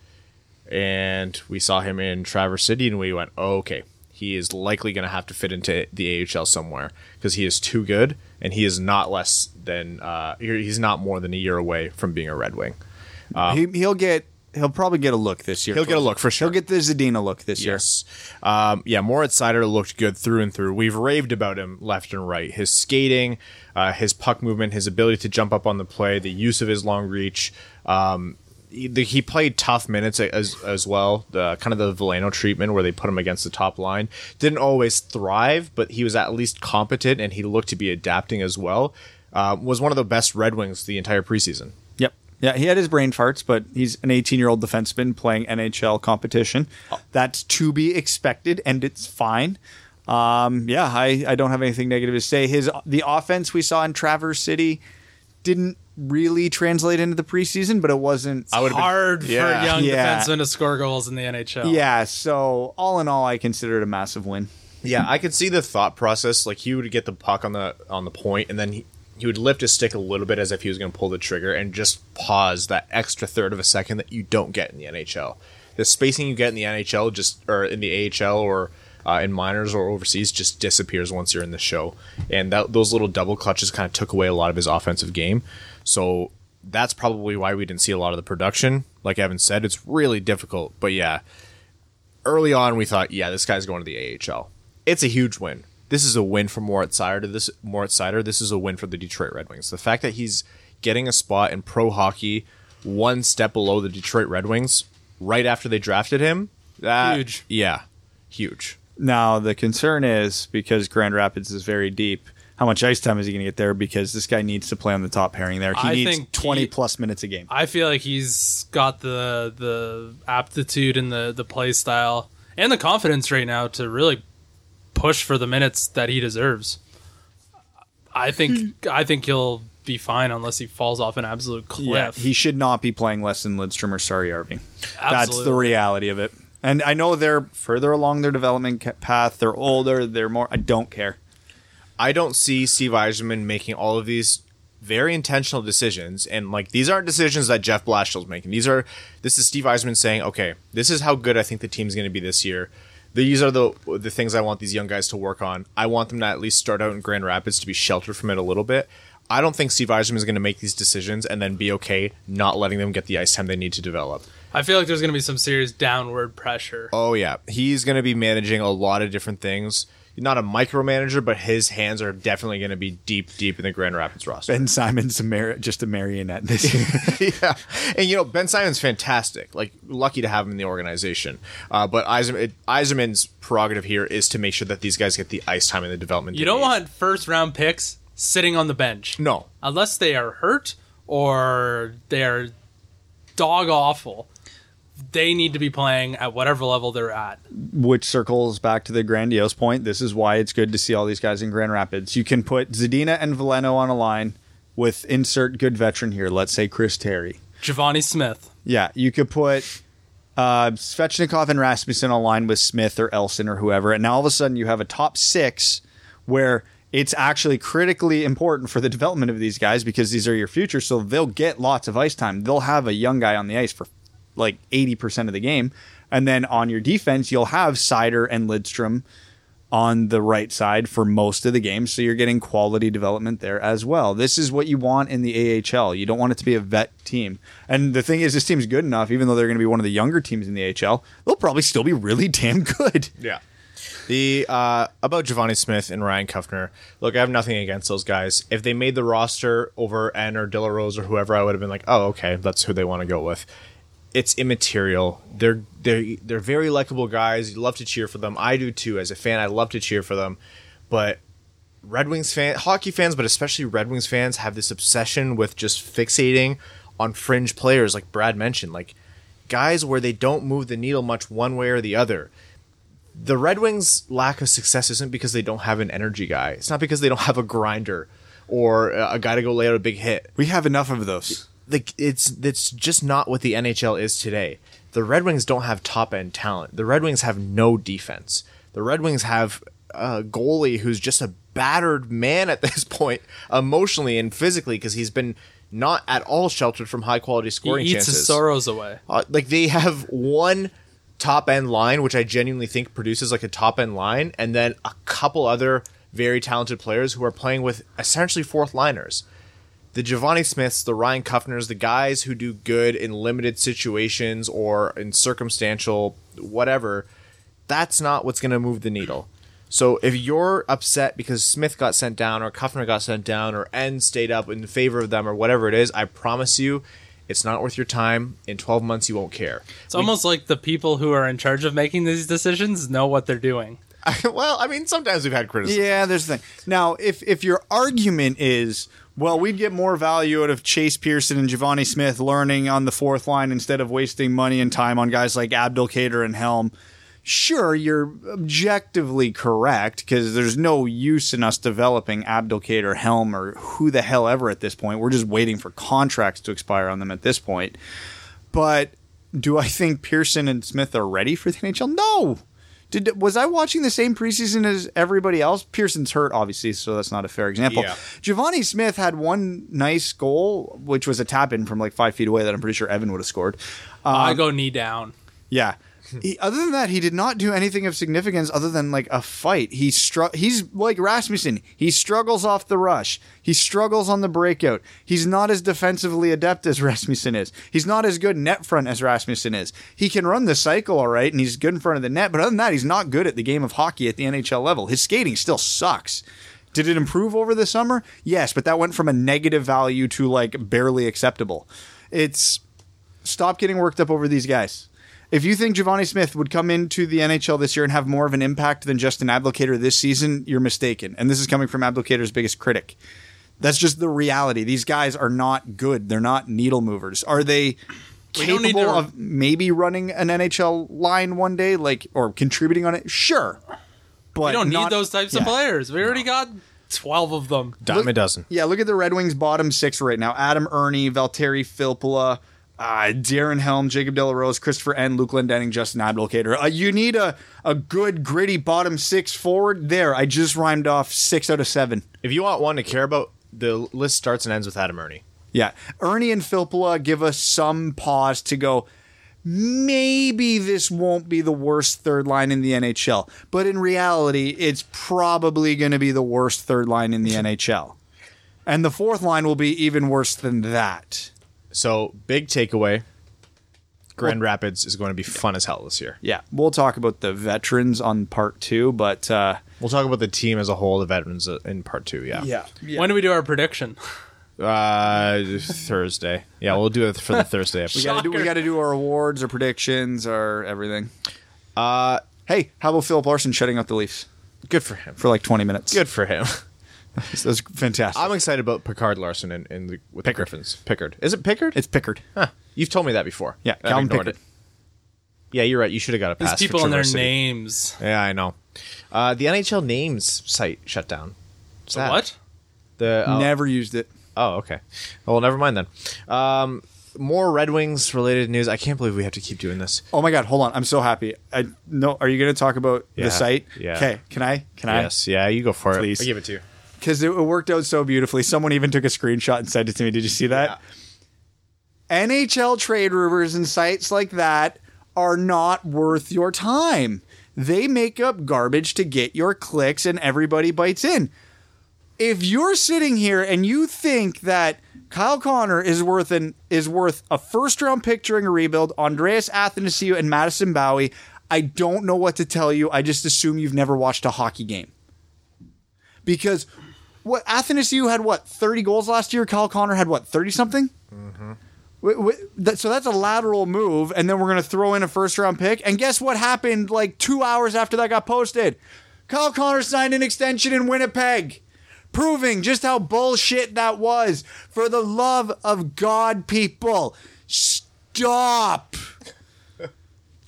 and we saw him in Traverse City, and we went, oh, okay, he is likely going to have to fit into the AHL somewhere because he is too good, and he is not less than uh, he's not more than a year away from being a Red Wing. he, he'll get he'll probably get a look this year. He'll get a look for sure. He'll get the Zadina look this year. Yes. Um, yeah, Moritz Seider looked good through and through. We've raved about him left and right. His skating, uh, his puck movement, his ability to jump up on the play, the use of his long reach. Um, he, the, he played tough minutes as as well. The kind of the Veleno treatment where they put him against the top line didn't always thrive, but he was at least competent and he looked to be adapting as well. Uh, was one of the best Red Wings the entire preseason. Yep. Yeah, he had his brain farts, but he's an 18 year old defenseman playing NHL competition. That's to be expected, and it's fine. Um, yeah, I, I don't have anything negative to say. His the offense we saw in Traverse City didn't really translate into the preseason, but it wasn't. I would Hard Yeah. for young Yeah. defensemen to score goals in the NHL. yeah, so all in all, I consider it a massive win. Yeah, I could see the thought process. Like he would get the puck on the on the point, and then he, he would lift his stick a little bit as if he was going to pull the trigger, and just pause that extra third of a second that you don't get in the NHL. The spacing you get in the NHL, just or in the AHL or uh, in minors or overseas, just disappears once you're in the show, and that those little double clutches kind of took away a lot of his offensive game. So that's probably why we didn't see a lot of the production. Like Evan said, it's really difficult, but yeah, early on we thought, yeah, this guy's going to the AHL. It's a huge win. This is a win for Moritz Seider. This Moritz Seider, this is a win for the Detroit Red Wings. The fact that he's getting a spot in pro hockey, one step below the Detroit Red Wings, right after they drafted him, that, Huge. Yeah, huge. Now the concern is because Grand Rapids is very deep. How much ice time is he going to get there? Because this guy needs to play on the top pairing there. He I needs think twenty he- plus minutes a game. I feel like he's got the the aptitude and the the play style and the confidence right now to really push for the minutes that he deserves. I think hmm. I think he'll be fine unless he falls off an absolute cliff. Yeah, he should not be playing less than Lindstrom or Saarijarvi. That's the reality of it. And I know they're further along their development path. They're older. They're more. I don't care. I don't see Steve Yzerman making all of these very intentional decisions, and like these aren't decisions that Jeff Blashill's making. These are this is Steve Yzerman saying, okay, this is how good I think the team's going to be this year. These are the the things I want these young guys to work on. I want them to at least start out in Grand Rapids to be sheltered from it a little bit. I don't think Steve Yzerman is going to make these decisions and then be okay not letting them get the ice time they need to develop. I feel like there's going to be some serious downward pressure. Oh yeah, he's going to be managing a lot of different things. Not a micromanager, but his hands are definitely going to be deep, deep in the Grand Rapids roster. Ben Simon's a mar- just a marionette this year. yeah, and you know Ben Simon's fantastic. Like lucky to have him in the organization. Uh, but Yzerman, it, prerogative here is to make sure that these guys get the ice time in the development. You don't need. want first round picks sitting on the bench. no. Unless they are hurt or they're dog awful. They need to be playing at whatever level they're at. which circles back to the grandiose point. This is why it's good to see all these guys in Grand Rapids. You can put Zadina and Veleno on a line with insert good veteran here. Let's say Chris Terry. Givani Smith. Yeah, you could put uh, Svechnikov and Rasmussen on a line with Smith or Elson or whoever, and now all of a sudden you have a top six where it's actually critically important for the development of these guys because these are your future. So they'll get lots of ice time. They'll have a young guy on the ice for like 80% of the game. And then on your defense, you'll have Seider and Lindstrom on the right side for most of the game. So you're getting quality development there as well. This is what you want in the AHL. You don't want it to be a vet team. And the thing is, this team's good enough, even though they're going to be one of the younger teams in the AHL, they'll probably still be really damn good. Yeah. The uh, about Givani Smith and Ryan Kuffner. Look, I have nothing against those guys. If they made the roster over Ehn or de la Rose or whoever, I would have been like, oh, okay, that's who they want to go with. It's immaterial. They're they're they're very likable guys. You love to cheer for them. I do too. As a fan, I love to cheer for them. But Red Wings fan, hockey fans, but especially Red Wings fans, have this obsession with just fixating on fringe players, like Brad mentioned, like guys where they don't move the needle much one way or the other the Red Wings' lack of success isn't because they don't have an energy guy. It's not because they don't have a grinder or a guy to go lay out a big hit. We have enough of those. Like it's it's just not what the NHL is today. The Red Wings don't have top end talent. The Red Wings have no defense. The Red Wings have a goalie who's just a battered man at this point, emotionally and physically, because he's been not at all sheltered from high quality He scoring eats chances. his sorrows away. Uh, like they have one top end line, which I genuinely think produces like a top end line, and then a couple other very talented players who are playing with essentially fourth liners. The Givani Smiths, the Ryan Kuffners, the guys who do good in limited situations or in circumstantial whatever, that's not what's going to move the needle. So if you're upset because Smith got sent down or Kuffner got sent down or Ehn stayed up in favor of them or whatever it is, I promise you, it's not worth your time. In 12 months, you won't care. It's almost like the people who are in charge of making these decisions know what they're doing. well, I mean, sometimes we've had criticism. Yeah, there's the thing. Now, if if your argument is, well, we'd get more value out of Chase Pearson and Givani Smith learning on the fourth line instead of wasting money and time on guys like Abdelkader and Helm. Sure, you're objectively correct because there's no use in us developing Abdelkader, Helm, or who the hell ever at this point. We're just waiting for contracts to expire on them at this point. But do I think Pearson and Smith are ready for the NHL? No. Did was I watching the same preseason as everybody else? Pearson's hurt, obviously, so that's not a fair example. Yeah. Givani Smith had one nice goal, which was a tap in from like five feet away that I'm pretty sure Evan would have scored. I um, go knee down. Yeah. He, other than that, he did not do anything of significance other than like a fight. He str- He's like Rasmussen. He struggles off the rush. He struggles on the breakout. He's not as defensively adept as Rasmussen is. He's not as good net front as Rasmussen is. He can run the cycle all right, and he's good in front of the net. But other than that, he's not good at the game of hockey at the NHL level. His skating still sucks. Did it improve over the summer? Yes, but that went from a negative value to like barely acceptable. It's stop getting worked up over these guys. If you think Givani Smith would come into the NHL this year and have more of an impact than just an Abdelkader this season, you're mistaken. And this is coming from Abdelkader's biggest critic. That's just the reality. These guys are not good. They're not needle movers. Are they We don't need capable to- of maybe running an NHL line one day, like or contributing on it? Sure, but We don't need those types yeah. of players. We already got 12 of them. Dime a dozen. Yeah, look at the Red Wings bottom six right now. Adam Erne, Valtteri Filppula, uh, Darren Helm, Jacob Delarose, Christoffer Ehn, Luke Glendening, Justin Abdelkader. Uh, you need a, a good, gritty bottom six forward. There, I just rhymed off six out of seven. If you want one to care about, the list starts and ends with Adam Erne. Yeah, Erne and Filppula give us some pause to go. Maybe this won't be the worst third line in the NHL, but in reality, it's probably going to be the worst third line in the NHL. And the fourth line will be even worse than that. So, big takeaway Grand Rapids is going to be fun as hell this year. Yeah, we'll talk about the veterans on part two, but uh, We'll talk about the team as a whole, the veterans uh, in part two. Yeah. yeah, When do we do our prediction? Uh, Thursday. Yeah, we'll do it for the Thursday we episode. gotta do we gotta do our awards, our predictions, our everything. Uh, Hey, how about Filip Larsson shutting out the Leafs good for him. for like twenty minutes? Good for him. that's fantastic. I'm excited about Picard Larsson in, in the with the Griffins. Pickard. Is it Pickard? it's Pickard. Huh. You've told me that before. Yeah, I've Calvin ignored Pickard. it. Yeah, you're right. You should have got a These pass. people for and their Traverse City. names. Yeah, I know. Uh, the NHL names site shut down. What's that? What? The oh, Never used it. oh, okay. Well, never mind then. Um, more Red Wings related news. I can't believe we have to keep doing this. Oh my god, hold on. I'm so happy. I no. Are you going to talk about Yeah, the site? yeah. Okay. Can I? Can I? Yes, yeah, you go for it. Please. I give it to you. Because it worked out so beautifully. Someone even took a screenshot and sent it to me. Did you see that? NHL trade rumors and sites like that are not worth your time. They make up garbage to get your clicks and everybody bites in. If you're sitting here and you think that Kyle Connor is worth an is worth a first round pick during a rebuild, Andreas Athanasiou and Madison Bowey, I don't know what to tell you. I just assume you've never watched a hockey game because what Athanasiou had what 30 goals last year. Kyle Connor had what 30 something. Mm-hmm. That- So that's a lateral move, and then we're gonna throw in a first round pick. And guess what happened like two hours after that got posted? Kyle Connor signed an extension in Winnipeg, proving just how bullshit that was. For the love of God, people, stop.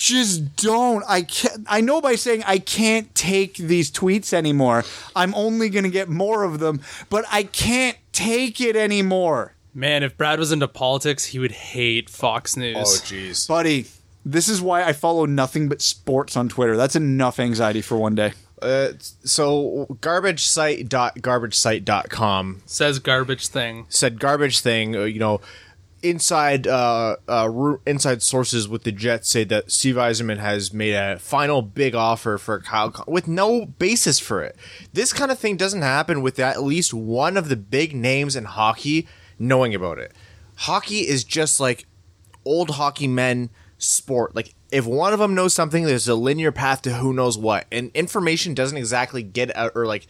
Just don't. I can't. I know by saying I can't take these tweets anymore. I'm only gonna get more of them, but I can't take it anymore. Man, if Brad was into politics, he would hate Fox News. Oh, jeez. Buddy, this is why I follow nothing but sports on Twitter. That's enough anxiety for one day. Uh, so garbage site dot garbage site dot com Says garbage thing. said garbage thing. Uh, you know, inside uh, uh, inside sources with the Jets say that Steve Yzerman has made a final big offer for Kyle Con- with no basis for it. This kind of thing doesn't happen with at least one of the big names in hockey knowing about it. Hockey is just like old hockey men sport. Like if one of them knows something, there's a linear path to who knows what, and information doesn't exactly get out or like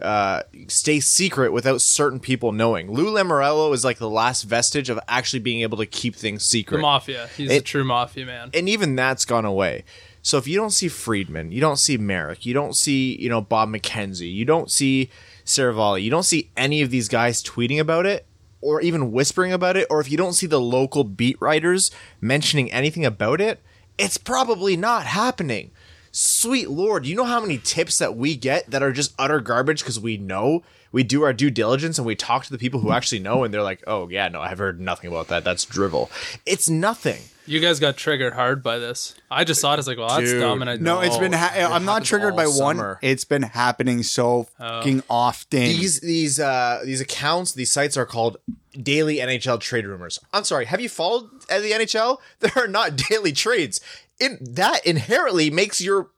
uh, stay secret without certain people knowing. Lou Lamoriello is like the last vestige of actually being able to keep things secret. The mafia. He's a true mafia man. and even that's gone away. So if you don't see Friedman, you don't see Merrick, you don't see you know Bob McKenzie, you don't see Seravalli, you don't see any of these guys tweeting about it or even whispering about it, or if you don't see the local beat writers mentioning anything about it, it's probably not happening. Sweet lord, you know how many tips that we get that are just utter garbage because we know we do our due diligence and we talk to the people who actually know and they're like, "Oh yeah, no, I've heard nothing about that. That's drivel." It's nothing. You guys got triggered hard by this. I just saw it as like, well, that's Dude. dumb. And I No, it's been. Ha- it I'm not triggered all by one. It's been happening so fucking often. these these uh these accounts these sites are called daily NHL trade rumors. I'm sorry, have you followed uh, the NHL? There are not daily trades. That inherently makes your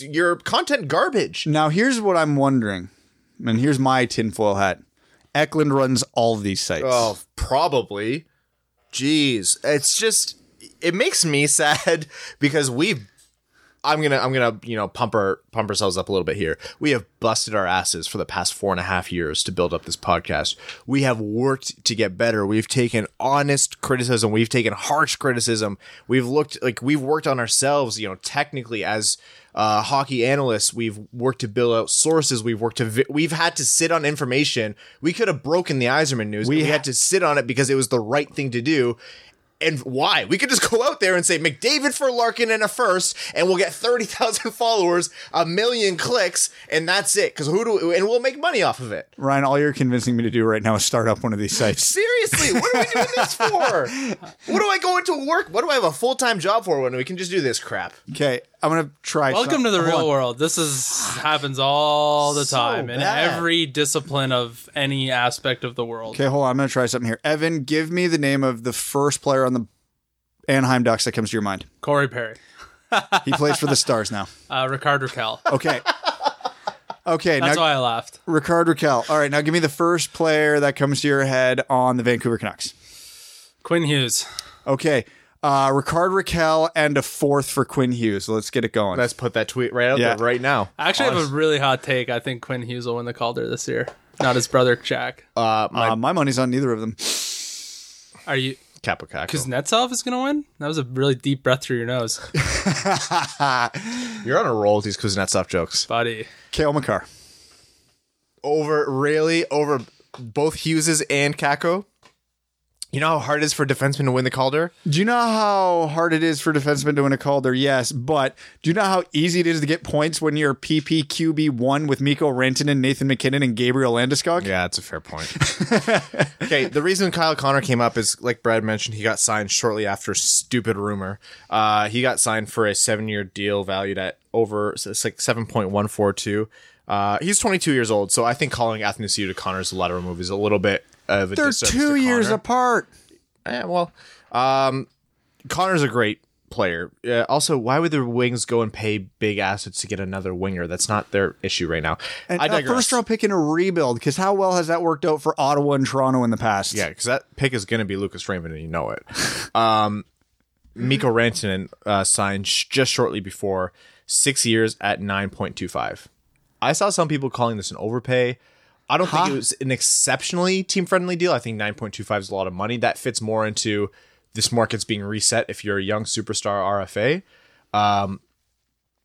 your content garbage. now, here's what I'm wondering, and here's my tinfoil hat. Eklund runs all of these sites. Oh, probably. Jeez, it's just it makes me sad because we've I'm gonna I'm gonna you know pump our pump ourselves up a little bit here. We have busted our asses for the past four and a half years to build up this podcast. We have worked to get better. We've taken honest criticism. We've taken harsh criticism. We've looked like we've worked on ourselves. You know, technically as uh, hockey analysts, we've worked to build out sources. We've worked to vi- we've had to sit on information. We could have broken the Yzerman news. We, we had to sit on it because it was the right thing to do. And why? We could just go out there and say McDavid for Larkin in a first, and we'll get thirty thousand followers, a million clicks, and that's it. Because who do We, and we'll make money off of it. Ryan, all you're convincing me to do right now is start up one of these sites. Seriously, what are we doing this for? What do I go into work? What do I have a full time job for when we can just do this crap? Okay, I'm gonna try. Welcome some- to the hold real on. world. This is happens all the So time in bad. every discipline of any aspect of the world. Okay, hold on. I'm gonna try something here. Evan, give me the name of the first player on the Anaheim Ducks that comes to your mind. Corey Perry, He plays for the Stars now. uh, Rickard Rakell. Okay. Okay, That's now why I laughed. Rickard Rakell. All right, now give me the first player that comes to your head on the Vancouver Canucks. Quinn Hughes. Okay. Uh, Rickard Rakell and a fourth for Quinn Hughes. Let's get it going. Let's put that tweet right out Yeah. there right now. I actually have a really hot take. I think Quinn Hughes will win the Calder this year. Not his brother Jack. Uh, my uh, my money's on neither of them. Are you? Kaapo Kakko. Kuznetsov is going to win. That was a really deep breath through your nose, You're on a roll with these Kuznetsov jokes. buddy. Cale Makar. Over really over both Hugheses and Kakko. You know how hard it is for a defenseman to win the Calder? Do you know how hard it is for defensemen to win a Calder? Yes, but do you know how easy it is to get points when you're PPQB one with Mikko Rantanen, and Nathan MacKinnon, and Gabriel Landeskog? Yeah, that's a fair point. okay, the reason Kyle Connor came up is, like Brad mentioned, he got signed shortly after stupid rumor. Uh, he got signed for a seven-year deal valued at over it's like seven point one four two. Uh, he's 22 years old, so I think calling Athanasiou to Connor's lateral move is a little bit of a They're two years apart. Eh, well, um, Connor's a great player. Uh, also, why would the Wings go and pay big assets to get another winger? That's not their issue right now. And I a digress. first round pick in a rebuild, because how well has that worked out for Ottawa and Toronto in the past? Yeah, because that pick is going to be Lucas Raymond, and you know it. Um, Mikko Rantanen uh, signed sh- just shortly before six years at nine point two five. I saw some people calling this an overpay. I don't think it was an exceptionally team friendly deal. I think nine point two five is a lot of money. That fits more into this market's being reset if you're a young superstar RFA. Um,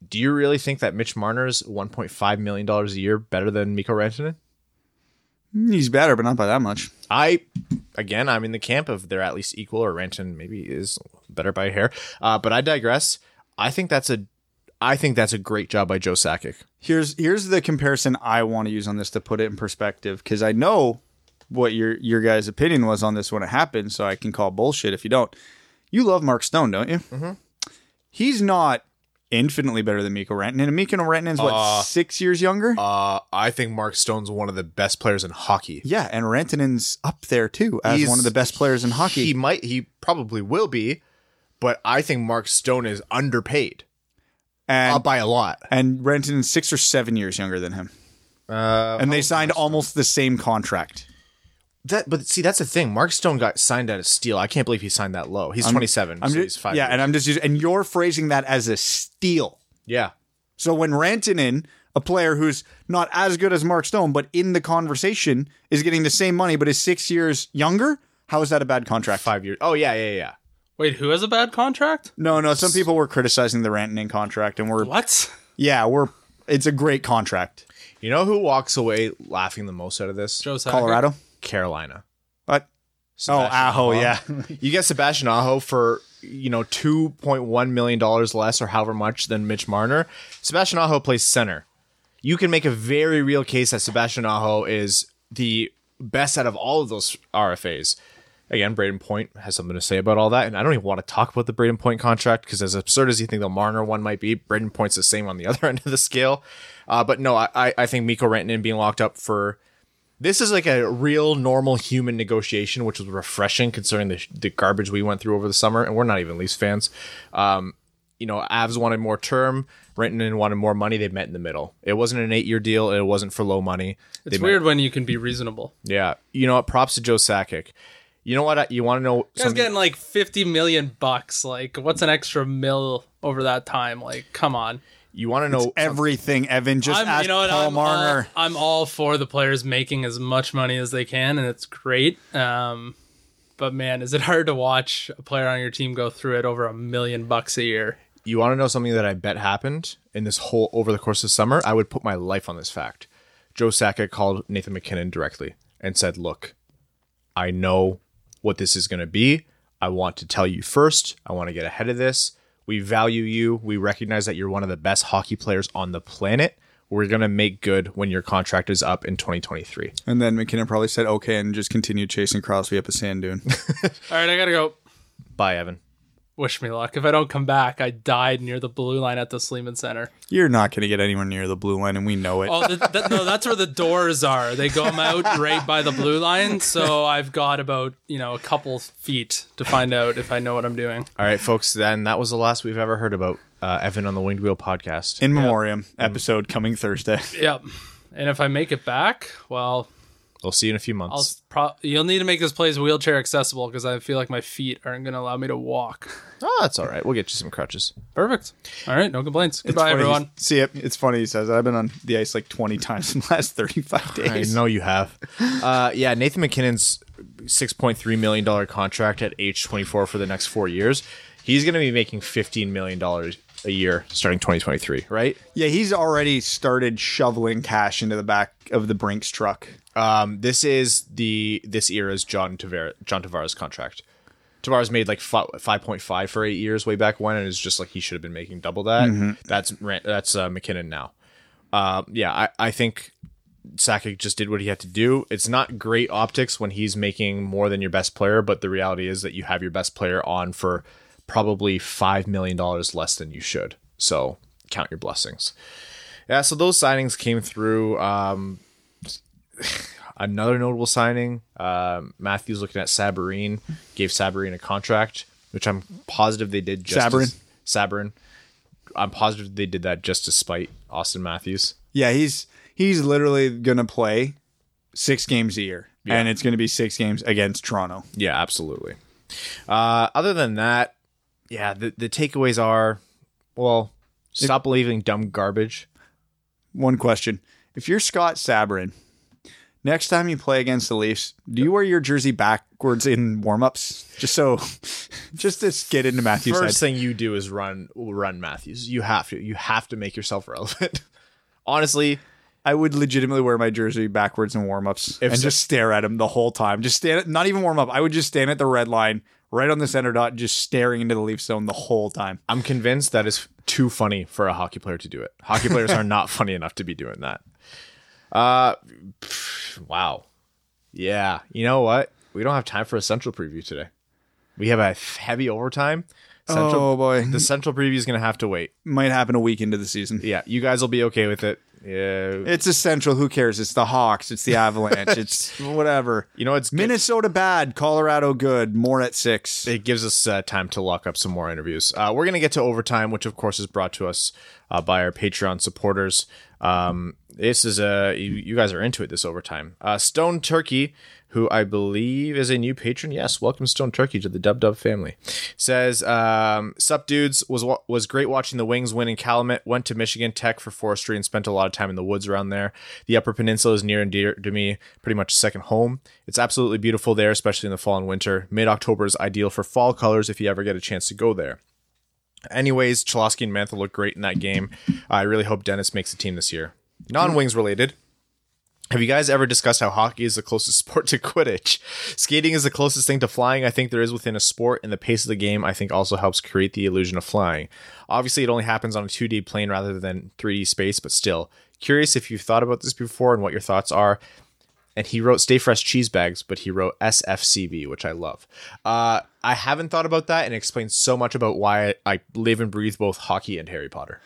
do you really think that Mitch Marner's one point five million dollars a year better than Mikko Rantanen? He's better, but not by that much. I again, I'm in the camp of they're at least equal, or Ranton maybe is better by a hair. Uh, but I digress. I think that's a, I think that's a great job by Joe Sakic. Here's here's the comparison I want to use on this to put it in perspective, because I know what your your guys' opinion was on this when it happened, so I can call bullshit if you don't. You love Mark Stone, don't you? Mm-hmm. He's not infinitely better than Mikko Rantanen. And Mikko Rantanen's what six years younger? Uh, I think Mark Stone's one of the best players in hockey. yeah, and Rantanen's up there too as He's- one of the best players in hockey. He might, he probably will be, but I think Mark Stone is underpaid and uh, by a lot. and Rantanen's six or seven years younger than him. Uh, And they signed almost the same contract. That, but see, that's the thing. Mark Stone got signed at a steal. I can't believe he signed that low. He's 27. I'm so ju- he's five. yeah, years. and I'm just and you're phrasing that as a steal. yeah. So when Rantanen, a player who's not as good as Mark Stone, but in the conversation, is getting the same money but is six years younger, how is that a bad contract? Five years. Oh yeah, yeah, yeah. Wait, who has a bad contract? No, no. Some people were criticizing the Rantanen contract, and we're What? yeah, we're it's a great contract. You know who walks away laughing the most out of this? Joe Sakic? Colorado, Carolina. but oh, Sebastian Aho, Aho. yeah. You get Sebastian Aho for you know two point one million dollars less or however much than Mitch Marner. Sebastian Aho plays center. You can make a very real case that Sebastian Aho is the best out of all of those RFAs. Again, Brayden Point has something to say about all that, and I don't even want to talk about the Brayden Point contract because as absurd as you think the Marner one might be, Brayden Point's the same on the other end of the scale. Uh, but no, I, I think Mikko Rantanen being locked up for this is like a real normal human negotiation, which was refreshing considering the, the garbage we went through over the summer. And we're not even Leafs fans. Um, you know, Avs wanted more term, Renton wanted more money. They met in the middle. It wasn't an eight year deal. It wasn't for low money. It's They met- weird when you can be reasonable. Yeah. You know what? Props to Joe Sakic. You know what? You want to know Guy's something? getting like fifty million bucks. Like, what's an extra mil over that time? Like, come on. You want to know everything. Evan just I'm, asked you know what? Paul I'm Marner. all, I'm all for the players making as much money as they can, and it's great. Um, but man, is it hard to watch a player on your team go through it over a million bucks a year? you want to know something that I bet happened in this whole over the course of summer? I would put my life on this fact. Joe Sakic called Nathan MacKinnon directly and said, "Look, I know what this is going to be. I want to tell you first. I want to get ahead of this. We value you. We recognize that you're one of the best hockey players on the planet. We're going to make good when your contract is up in 2023." And then MacKinnon probably said okay and just continued chasing Crosby up a sand dune. All right, I gotta go. Bye, Evan. Wish me luck. If I don't come back, I died near the blue line at the Sleeman Center. You're not going to get anywhere near the blue line, and we know it. Oh, th- th- no, that's where the doors are. They go out right by the blue line. So I've got about you know a couple feet to find out if I know what I'm doing. All right, folks. Then that was the last we've ever heard about uh, Evan on the Winged Wheel podcast. In memoriam episode coming Thursday. Yep. And if I make it back, well, we'll see you in a few months. I'll pro- you'll need to make this place wheelchair accessible because I feel like my feet aren't going to allow me to walk. oh, that's all right. We'll get you some crutches. Perfect. All right, no complaints. Goodbye, everyone. See it. It's funny he says that. I've been on the ice like 20 times in the last 35 days. I know you have. Uh, yeah, Nathan MacKinnon's six point three million dollar contract at age twenty four for the next four years. He's going to be making fifteen million dollars a year starting twenty twenty three. Right? Yeah, he's already started shoveling cash into the back of the Brinks truck. Um, this is the this era's John Tavares John Tavares contract. Tavares made like five point five for eight years way back when, and it's just like he should have been making double that. That's that's uh, MacKinnon now. Uh, yeah, I, I think Sakic just did what he had to do. It's not great optics when he's making more than your best player, but the reality is that you have your best player on for probably five million dollars less than you should. So count your blessings. Yeah, so those signings came through. Um, another notable signing, um, Matthews looking at Sabourin, gave Sabourin a contract, which I'm positive they did. Just Sabourin? as- Sabourin. I'm positive they did that just to spite Austin Matthews. Yeah, he's he's literally going to play six games a year. And it's going to be six games against Toronto. Yeah, absolutely. Uh, other than that, yeah, the, the takeaways are, well, stop believing dumb garbage. One question. If you're Scott Sabourin, next time you play against the Leafs, do you wear your jersey backwards in warm-ups? Just so just to get into Matthew's First head. thing you do is run run Matthews. You have to. You have to make yourself relevant. Honestly, I would legitimately wear my jersey backwards in warm-ups and so- just stare at him the whole time. Just stand not even warm up. I would just stand at the red line right on the center dot just staring into the Leaf zone the whole time. I'm convinced that is too funny for a hockey player to do it. Hockey players are not funny enough to be doing that. Uh, pff, wow. Yeah. You know what? We don't have time for a central preview today. We have a heavy overtime. Central, oh boy. The central preview is going to have to wait. might happen a week into the season. Yeah, you guys will be okay with it. Yeah. It's essential. Who cares? It's the Hawks. It's the Avalanche. it's whatever. You know, it's. Minnesota bad. Colorado good. More at six. it gives us uh, time to lock up some more interviews. Uh, we're going to get to overtime, which of course is brought to us uh, by our Patreon supporters. Um, this is a you, you guys are into it. This overtime. Uh, Stone Turkey, who I believe is a new patron. Yes, welcome Stone Turkey to the Dub Dub family. Says, um, "Sup dudes was was great watching the Wings win in Calumet. Went to Michigan Tech for forestry and spent a lot of time in the woods around there. The Upper Peninsula is near and dear to me, pretty much a second home. It's absolutely beautiful there, especially in the fall and winter. Mid October is ideal for fall colors if you ever get a chance to go there." Anyways, Cholowski and Mantha look great in that game. I really hope Dennis makes the team this year. Non wings related. Have you guys ever discussed how hockey is the closest sport to Quidditch? Skating is the closest thing to flying I think there is within a sport, and the pace of the game I think also helps create the illusion of flying. Obviously, it only happens on a 2D plane rather than 3D space, but still. Curious if you've thought about this before and what your thoughts are. And he wrote Stay Fresh Cheese Bags, but he wrote SFCB, which I love. Uh, I haven't thought about that, and it explains so much about why I live and breathe both hockey and Harry Potter.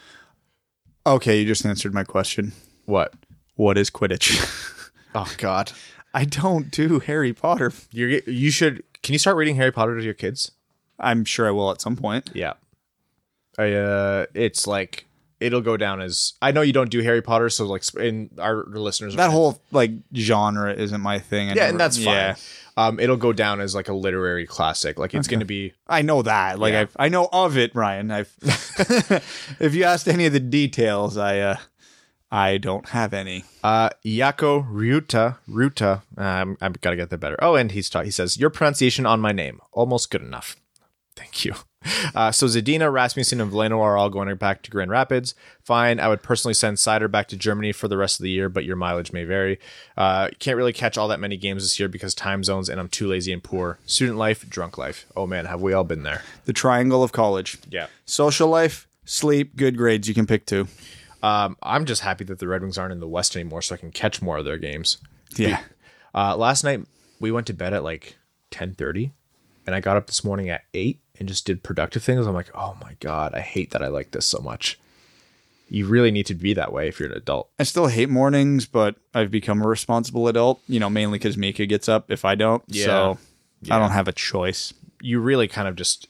Okay, you just answered my question. What? What is Quidditch? Oh God, I don't do Harry Potter. you you should. Can you start reading Harry Potter to your kids? I'm sure I will at some point. Yeah. I uh it's like it'll go down as I know you don't do Harry Potter, so like in our listeners That whole like genre isn't my thing. I Yeah, never- and that's fine. yeah. Um it'll go down as like a literary classic. Like it's gonna be I know that. Like Yeah. I've, I know of it, Ryan. I've if you asked any of the details, I uh I don't have any. uh Yako Ryuta Ruta. Um I've gotta get that better. Oh, and he's ta- he says, Your pronunciation on my name. Almost good enough. Thank you. Uh, so Zadina, Rasmussen, and Veleno are all going back to Grand Rapids. Fine. I would personally send Seider back to Germany for the rest of the year, but your mileage may vary. Uh, can't really catch all that many games this year because time zones, and I'm too lazy and poor. Student life, drunk life. Oh man, have we all been there? The triangle of college. Yeah. Social life, sleep, good grades. You can pick two. Um, I'm just happy that the Red Wings aren't in the West anymore, so I can catch more of their games. Yeah. Uh, last night we went to bed at like 10:30, and I got up this morning at eight and just did productive things. I'm like, oh my god, I hate that I like this so much. You really need to be that way if you're an adult. I still hate mornings, but I've become a responsible adult, you know, mainly because Mika gets up if I don't. Yeah. So I don't have a choice. You really kind of just.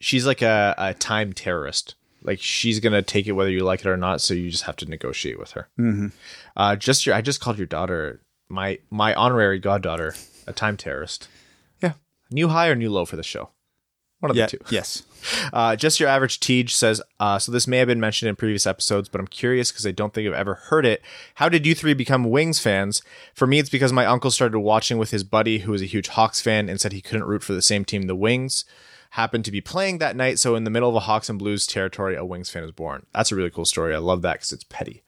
She's like a, a time terrorist. Like she's gonna take it whether you like it or not. So you just have to negotiate with her. Mm-hmm. Uh, just your, I just called your daughter my my honorary goddaughter a time terrorist. Yeah. New high or new low for the show? One of Yeah. the two. Yes. Uh, just your average Tej says, uh, so this may have been mentioned in previous episodes, but I'm curious because I don't think I've ever heard it. How did you three become Wings fans? For me, it's because my uncle started watching with his buddy who was a huge Hawks fan and said he couldn't root for the same team, the Wings. Happened to be playing that night, so in the middle of a Hawks and Blues territory, a Wings fan is born. That's a really cool story. I love that because it's petty.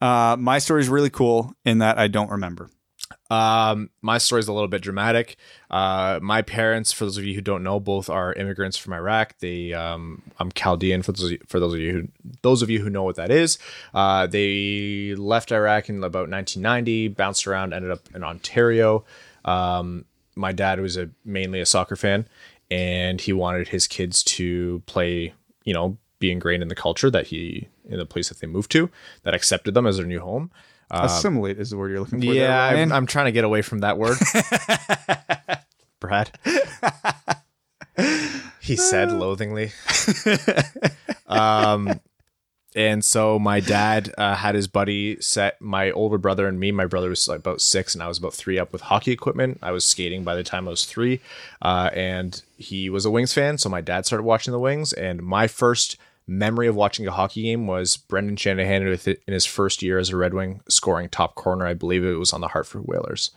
Uh, my story is really cool in that I don't remember. Um, my story is a little bit dramatic. Uh, my parents, for those of you who don't know, both are immigrants from Iraq. They, um, I'm Chaldean for those, for those of you who, those of you who know what that is. Uh, they left Iraq in about 1990, bounced around, ended up in Ontario. Um, my dad was a mainly a soccer fan, and he wanted his kids to play, you know, be ingrained in the culture that he in the place that they moved to, that accepted them as their new home. Assimilate is the word you're looking for. Uh, Yeah, there, I'm, I'm trying to get away from that word. Brad. he said loathingly. um, and so my dad uh, had his buddy set my older brother and me. My brother was like about six, and I was about three up with hockey equipment. I was skating by the time I was three, uh, and he was a Wings fan. So my dad started watching the Wings, and my first memory of watching a hockey game was Brendan Shanahan in his first year as a Red Wing scoring top corner. I believe it was on the Hartford Whalers.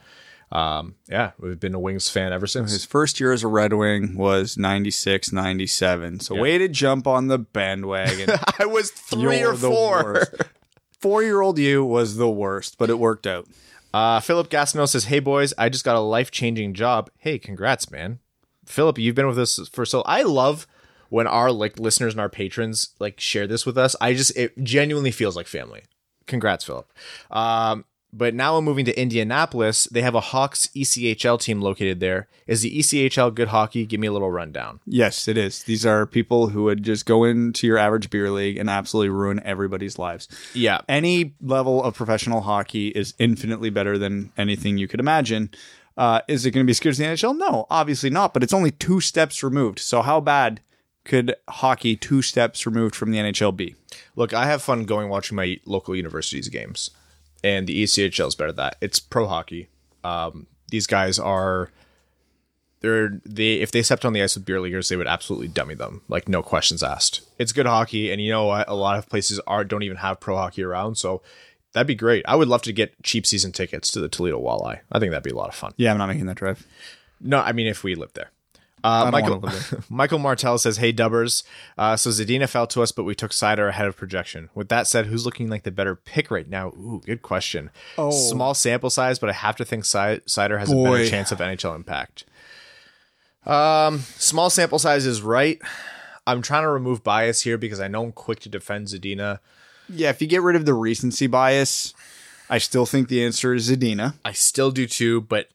Um, yeah, we've been a Wings fan ever since. His first year as a Red Wing was 96, 97. So way to jump on the bandwagon. I was 3 You're or four. Four year old you was the worst, but it worked out. Uh, Philip Gastineau says, "Hey boys, I just got a life changing job. Hey, congrats, man. Philip, you've been with us for so. I love when our like listeners and our patrons like share this with us. I just it genuinely feels like family. Congrats, Philip. Um, but now I'm moving to Indianapolis. They have a Hawks ECHL team located there. Is the ECHL good hockey? Give me a little rundown. Yes, it is. These are people who would just go into your average beer league and absolutely ruin everybody's lives. Yeah. Any level of professional hockey is infinitely better than anything you could imagine. Uh, is it going to be as good as the NHL? No, obviously not. But it's only two steps removed. So how bad could hockey two steps removed from the NHL be? Look, I have fun going watching my local universities games, and the ECHL is better at that. It's pro hockey. Um, these guys are they're they if they stepped on the ice with beer leaguers, they would absolutely dummy them, like no questions asked. It's good hockey, and you know what? A lot of places are don't even have pro hockey around, so that'd be great. I would love to get cheap season tickets to the Toledo Walleye. I think that'd be a lot of fun. Yeah, I'm not making that drive. No, I mean if we lived there. Uh, Michael Michael Martell says, "Hey Dubbers, uh, so Zadina fell to us, but we took Seider ahead of projection. With that said, who's looking like the better pick right now? Ooh, good question. Oh. Small sample size, but I have to think Ci- Seider has a better chance of NHL impact. Um, small sample size is right. I'm trying to remove bias here because I know I'm quick to defend Zadina. Yeah, if you get rid of the recency bias, I still think the answer is Zadina. I still do too, but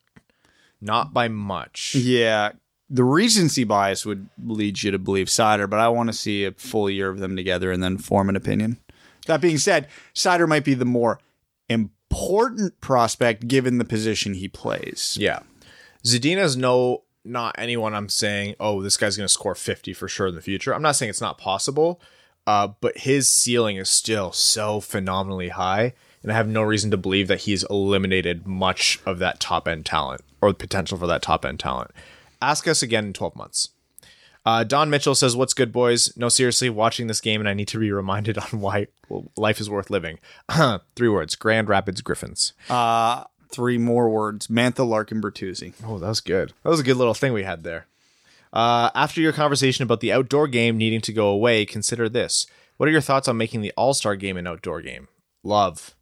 not by much. Yeah, the recency bias would lead you to believe Seider, but I want to see a full year of them together and then form an opinion. That being said, Seider might be the more important prospect given the position he plays. Yeah. Zadina's no not anyone I'm saying, oh, this guy's gonna score 50 for sure in the future. I'm not saying it's not possible, uh, but his ceiling is still so phenomenally high, and I have no reason to believe that he's eliminated much of that top end talent or the potential for that top end talent. Ask us again in 12 months. Uh, Don Mitchell says, "What's good, boys? No, seriously, watching this game, and I need to be reminded on why life is worth living." Three words: Grand Rapids Griffins. Uh, three more words: Mantha Larkin Bertuzzi. Oh, that was good. That was a good little thing we had there. Uh, after your conversation about the outdoor game needing to go away, consider this. What are your thoughts on making the All Star game an outdoor game? Love.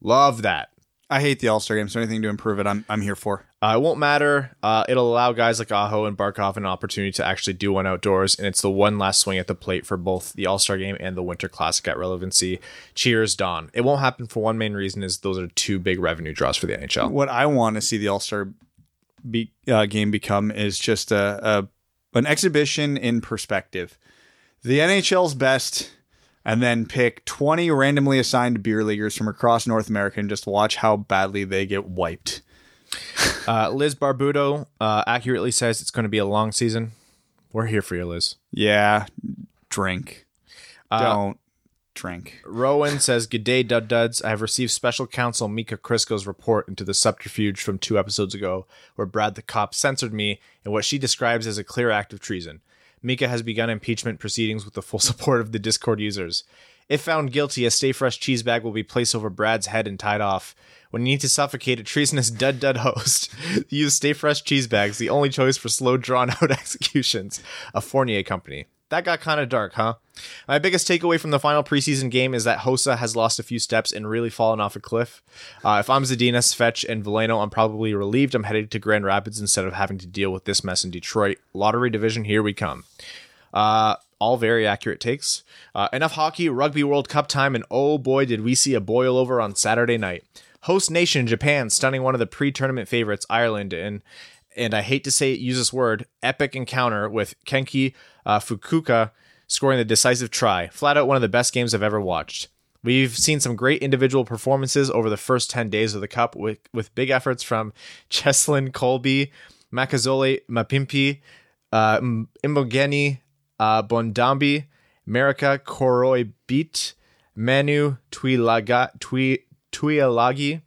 Love that. I hate the All Star game, so anything to improve it, I'm I'm here for. Uh, it won't matter. Uh, it'll allow guys like Aho and Barkov an opportunity to actually do one outdoors, and it's the one last swing at the plate for both the All Star game and the Winter Classic at relevancy. Cheers, Don. It won't happen for one main reason: is those are two big revenue draws for the NHL. What I want to see the All Star be, uh, game become is just a, a an exhibition in perspective. The NHL's best, and then pick twenty randomly assigned beer leaguers from across North America and just watch how badly they get wiped. Uh, Liz Barbudo uh, accurately says it's going to be a long season. We're here for you, Liz. Yeah, drink. Don't drink. Rowan says, Good day, Dud Duds. I have received special counsel Mika Crisco's report into the subterfuge from two episodes ago, where Brad the cop censored me in what she describes as a clear act of treason. Mika has begun impeachment proceedings with the full support of the Discord users. If found guilty, a Stay Fresh cheese bag will be placed over Brad's head and tied off. When you need to suffocate a treasonous Dud Dud host, use Stay Fresh cheese bags, the only choice for slow, drawn out executions. A Fournier company. That got kind of dark, huh? My biggest takeaway from the final preseason game is that Hosa has lost a few steps and really fallen off a cliff. Uh, if I'm Zadina, Svetch, and Veleno, I'm probably relieved I'm headed to Grand Rapids instead of having to deal with this mess in Detroit. Lottery division, here we come. Uh, all very accurate takes. Uh, enough hockey, Rugby World Cup time, and oh boy, did we see a boil over on Saturday night. Host nation Japan stunning one of the pre-tournament favorites Ireland in, and I hate to say it, use this word, epic encounter with Kenki uh, Fukuoka scoring the decisive try. Flat out one of the best games I've ever watched. We've seen some great individual performances over the first 10 days of the Cup with, with big efforts from Cheslin Kolbe, Makazole Mapimpi, uh, uh, Bondambi, America Koroi Beat, Manu Tuilagi, Tui, Tuilagi,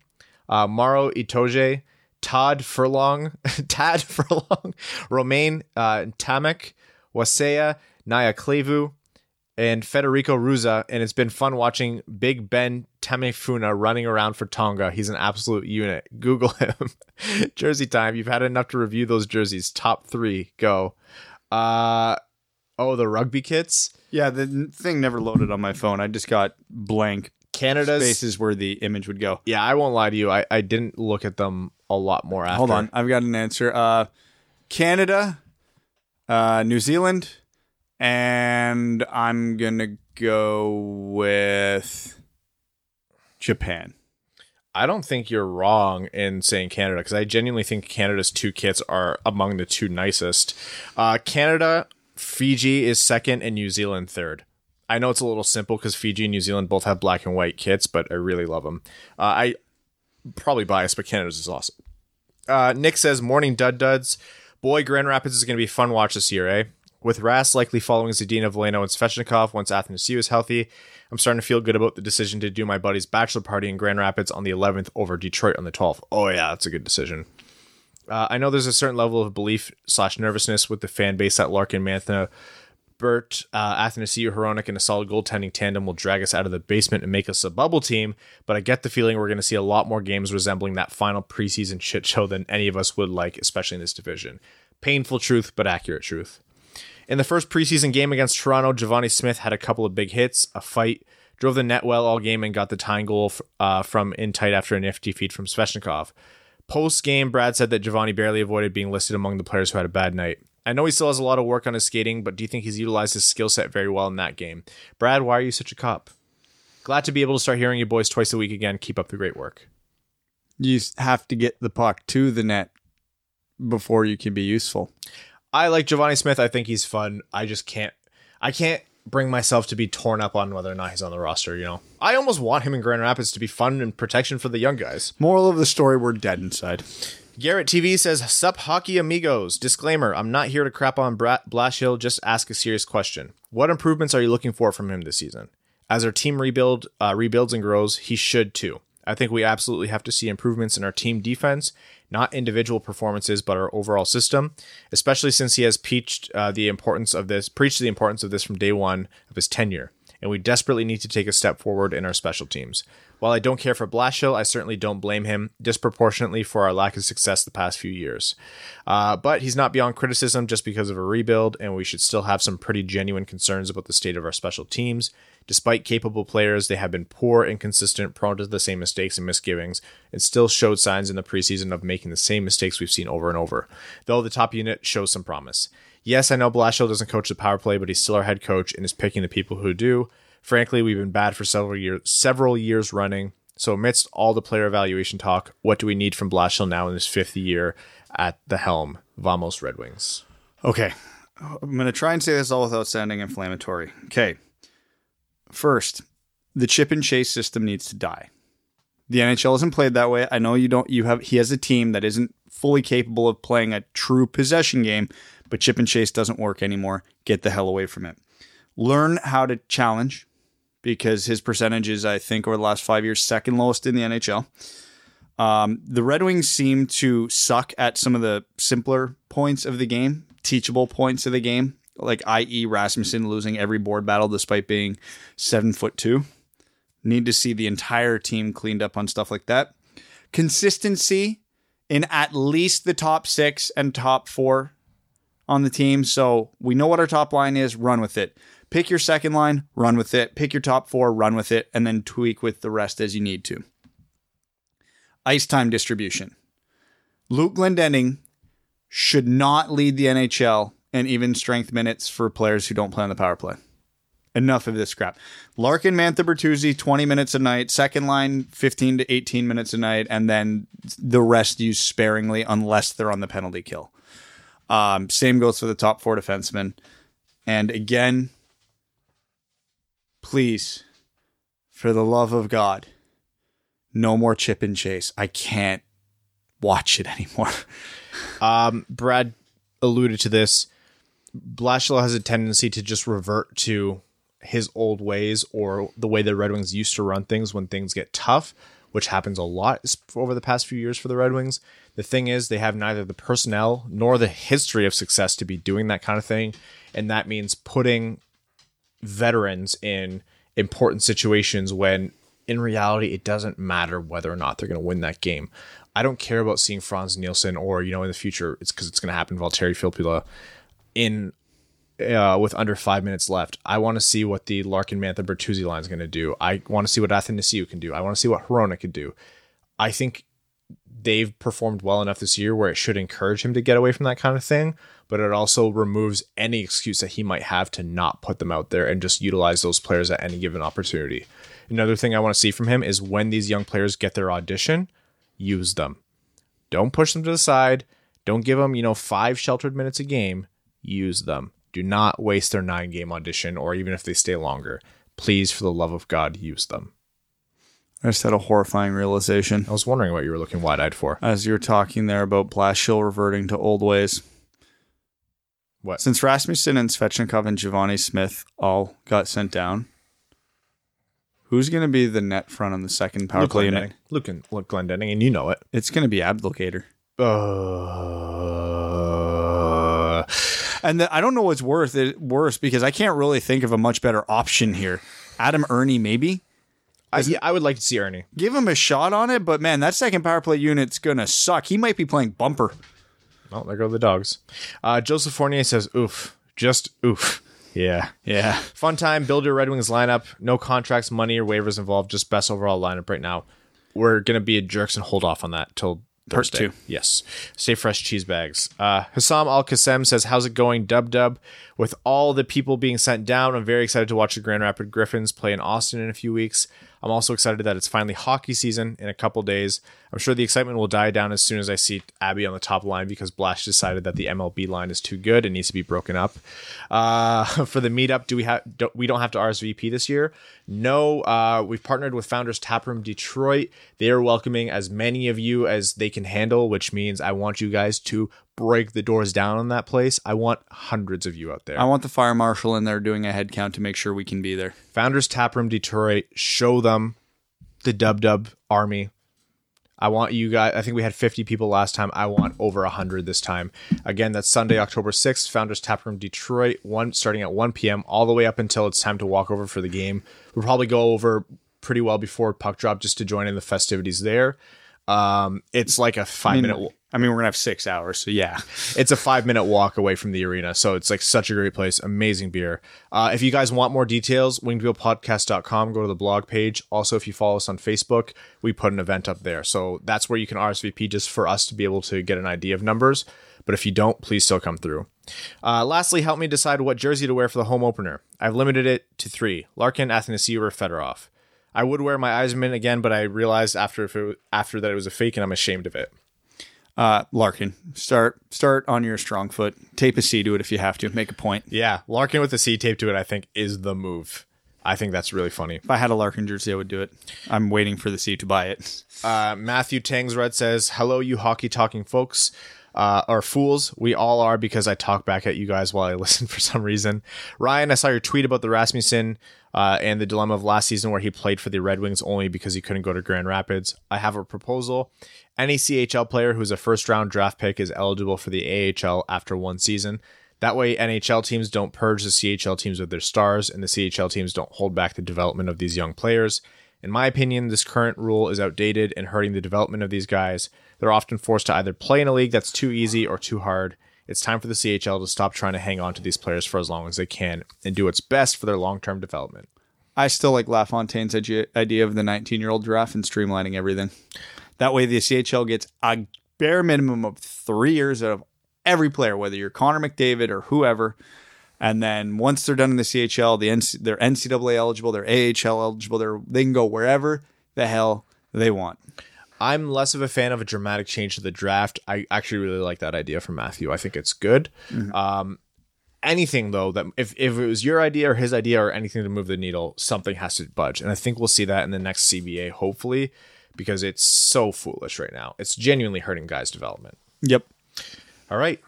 uh, Maro Itoje, Todd Furlong, Tad Furlong, Romain uh, Ntamack, Wasea, Naya Klevu, and Federico Ruzza, and it's been fun watching Big Ben Tameifuna running around for Tonga. He's an absolute unit. Google him. Jersey time. You've had enough to review those jerseys. Top three. Go. Uh oh, the rugby kits. Yeah, the thing never loaded on my phone. I just got blank Canada's spaces where the image would go. Yeah, I won't lie to you. I, I didn't look at them a lot more after. Hold on, I've got an answer. Uh, Canada, uh, New Zealand, and I'm gonna go with Japan. I don't think you're wrong in saying Canada because I genuinely think Canada's two kits are among the two nicest. Uh, Canada, Fiji is second, and New Zealand third. I know it's a little simple because Fiji and New Zealand both have black and white kits, but I really love them. Uh, I probably biased, but Canada's is awesome. Uh, Nick says, "Morning Dud Duds, boy, Grand Rapids is going to be a fun watch this year, eh? With Ras likely following Zadina, Veleno, and Svechnikov once Athanasiou is healthy, I'm starting to feel good about the decision to do my buddy's bachelor party in Grand Rapids on the 11th over Detroit on the 12th. Oh yeah, that's a good decision. Uh, I know there's a certain level of belief slash nervousness with the fan base that Larkin, Mantha, Bert, uh, Athanasiou, Hronek, and a solid goaltending tandem will drag us out of the basement and make us a bubble team. But I get the feeling we're going to see a lot more games resembling that final preseason shit show than any of us would like, especially in this division. Painful truth, but accurate truth. In the first preseason game against Toronto, Givani Smith had a couple of big hits, a fight, drove the net well all game, and got the tying goal uh, from in tight after a nifty feed from Svechnikov. Post game, Brad said that Givani barely avoided being listed among the players who had a bad night. I know he still has a lot of work on his skating, but do you think he's utilized his skill set very well in that game? Brad, why are you such a cop? Glad to be able to start hearing you boys twice a week again. Keep up the great work. You have to get the puck to the net before you can be useful. I like Givani Smith. I think he's fun. I just can't. I can't bring myself to be torn up on whether or not he's on the roster. You know, I almost want him in Grand Rapids to be fun and protection for the young guys. Moral of the story: We're dead inside. Garrett TV says, "Sup, hockey amigos." Disclaimer: I'm not here to crap on Bra- Blashill. Just ask a serious question. What improvements are you looking for from him this season? As our team rebuild uh, rebuilds and grows, he should too. I think we absolutely have to see improvements in our team defense, not individual performances, but our overall system. Especially since he has preached uh, the importance of this, preached the importance of this from day one of his tenure, and we desperately need to take a step forward in our special teams. While I don't care for Blashill, I certainly don't blame him disproportionately for our lack of success the past few years. Uh, but he's not beyond criticism just because of a rebuild, and we should still have some pretty genuine concerns about the state of our special teams. Despite capable players, they have been poor, inconsistent, prone to the same mistakes and misgivings, and still showed signs in the preseason of making the same mistakes we've seen over and over, though the top unit shows some promise. Yes, I know Blashill doesn't coach the power play, but he's still our head coach and is picking the people who do. Frankly, we've been bad for several years, several years running. So, amidst all the player evaluation talk, what do we need from Blashill now in his fifth year at the helm? Vamos Red Wings. Okay. I'm going to try and say this all without sounding inflammatory. Okay. First, the chip and chase system needs to die. The NHL isn't played that way. I know you don't you have he has a team that isn't fully capable of playing a true possession game, but chip and chase doesn't work anymore. Get the hell away from it. Learn how to challenge because his percentage is, I think, over the last five years, second lowest in the NHL. Um, the Red Wings seem to suck at some of the simpler points of the game, teachable points of the game, like i.e. Rasmussen losing every board battle despite being seven foot two. Need to see the entire team cleaned up on stuff like that. Consistency in at least the top six and top four on the team. So we know what our top line is, run with it. Pick your second line, run with it. Pick your top four, run with it, and then tweak with the rest as you need to. Ice time distribution. Luke Glendening should not lead the NHL in even strength minutes for players who don't play on the power play. Enough of this crap. Larkin, Mantha, Bertuzzi, 20 minutes a night. Second line, 15 to 18 minutes a night. And then the rest used sparingly unless they're on the penalty kill. Um, same goes for the top four defensemen. And again, please, for the love of God, no more chip and chase. I can't watch it anymore. Um, Brad alluded to this. Blashill has a tendency to just revert to his old ways or the way the Red Wings used to run things when things get tough, which happens a lot over the past few years for the Red Wings. The thing is, they have neither the personnel nor the history of success to be doing that kind of thing. And that means putting veterans in important situations when in reality it doesn't matter whether or not they're going to win that game. I don't care about seeing Frans Nielsen or you know in the future it's because it's going to happen Valtteri Filppula in uh, with under five minutes left. I want to see what the Larkin Mantha Bertuzzi line is going to do. I want to see what Athanasiou can do. I want to see what Hronek can do. I think they've performed well enough this year where it should encourage him to get away from that kind of thing, but it also removes any excuse that he might have to not put them out there and just utilize those players at any given opportunity. Another thing I want to see from him is when these young players get their audition, use them. Don't push them to the side. Don't give them, you know, five sheltered minutes a game. Use them. Do not waste their nine game audition or even if they stay longer. Please, for the love of God, use them. I just had a horrifying realization I was wondering what you were looking wide eyed for. as you were talking there about Blashill reverting to old ways. What? Since Rasmussen and Svechnikov and Givani Smith all got sent down, who's going to be the net front on the second power Luke play Glendening. unit? Luke, Luke Glendening, and you know it. It's going to be Abdelkader. Uh, And the, I don't know what's worth it worse because I can't really think of a much better option here. Adam Erne, maybe I, yeah, I would like to see Erne. give him a shot on it, but man, that second power play unit's gonna suck. He might be playing bumper. Oh, there go the dogs. Uh, Joseph Fournier says, oof. Just oof. Yeah. Yeah, Fun time. Build your Red Wings lineup. No contracts, money, or waivers involved. Just best overall lineup right now. We're going to be a jerks and hold off on that till Part Thursday. two. Yes. Stay fresh cheese bags. Uh, Hassam Al Qassem says, How's it going, Dub Dub? With all the people being sent down, I'm very excited to watch the Grand Rapid Griffins play in Austin in a few weeks. I'm also excited that it's finally hockey season in a couple days. I'm sure the excitement will die down as soon as I see Abby on the top line because Blash decided that the MLB line is too good and needs to be broken up. Uh, for the meetup, do we have? Don't, we don't have to RSVP this year. No, uh, we've partnered with Founders Taproom Detroit. They are welcoming as many of you as they can handle, which means I want you guys to break the doors down on that place. I want hundreds of you out there. I want the fire marshal in there doing a head count to make sure we can be there. Founders Taproom Detroit, show them the Dub Dub Army. I want you guys. I think we had 50 people last time. I want over 100 this time. Again, that's Sunday, October 6th. Founders Tap Room Detroit, one starting at 1 p.m. all the way up until it's time to walk over for the game. We'll probably go over pretty well before puck drop just to join in the festivities there. Um, it's like a five I mean, minute. I mean, we're gonna have six hours, so yeah. it's a five minute walk away from the arena. So it's like such a great place. Amazing beer. Uh, if you guys want more details, wingedwheelpodcast.com, go to the blog page. Also, if you follow us on Facebook, we put an event up there. So that's where you can RSVP just for us to be able to get an idea of numbers. But if you don't, please still come through. Uh, lastly, help me decide what jersey to wear for the home opener. I've limited it to three Larkin, Athanasiou, or Fedorov. I would wear my Yzerman again, but I realized after it, after that it was a fake, and I'm ashamed of it. Uh, Larkin, start start on your strong foot. Tape a C to it if you have to. Make a point. Yeah, Larkin with the C tape to it, I think, is the move. I think that's really funny. If I had a Larkin jersey, I would do it. I'm waiting for the C to buy it. Uh, Matthew Tangsred says, "Hello, you hockey talking folks." Uh, or fools, we all are because I talk back at you guys while I listen for some reason. Ryan, I saw your tweet about the Rasmussen uh, and the dilemma of last season where he played for the Red Wings only because he couldn't go to Grand Rapids. I have a proposal. Any CHL player who's a first round draft pick is eligible for the AHL after one season. That way, NHL teams don't purge the CHL teams of their stars, and the CHL teams don't hold back the development of these young players. In my opinion, this current rule is outdated and hurting the development of these guys. They're often forced to either play in a league that's too easy or too hard. It's time for the CHL to stop trying to hang on to these players for as long as they can and do what's best for their long term development. I still like LaFontaine's idea of the 19 year old draft and streamlining everything. That way, the CHL gets a bare minimum of three years out of every player, whether you're Connor McDavid or whoever. And then once they're done in the CHL, the NC- they're NCAA eligible, they're AHL eligible, they're, they can go wherever the hell they want. I'm less of a fan of a dramatic change to the draft. I actually really like that idea from Matthew. I think it's good. Um, anything though that if, if it was your idea or his idea or anything to move the needle, something has to budge, and I think we'll see that in the next CBA, hopefully, because it's so foolish right now. It's genuinely hurting guys' development. Yep. All right.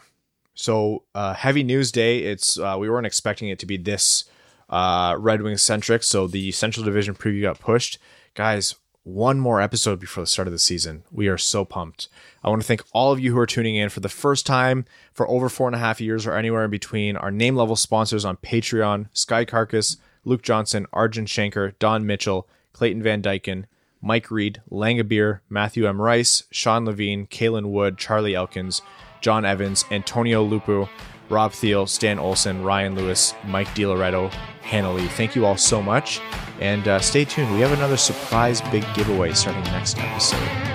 So uh, heavy news day. It's uh, we weren't expecting it to be this uh, Red Wing centric. So the Central Division preview got pushed, guys. One more episode before the start of the season. We are so pumped. I want to thank all of you who are tuning in for the first time for over four and a half years or anywhere in between. Our name level sponsors on Patreon: Sky Carcass, Luke Johnson, Arjun Shanker, Don Mitchell, Clayton Van Dyken, Mike Reed, Langabeer, Matthew M. Rice, Sean Levine, Kalen Wood, Charlie Elkins, John Evans, Antonio Lupu, Rob Thiel, Stan Olson, Ryan Lewis, Mike DiLoretto, Hannah Lee. Thank you all so much. And uh, stay tuned. We have another surprise big giveaway starting next episode.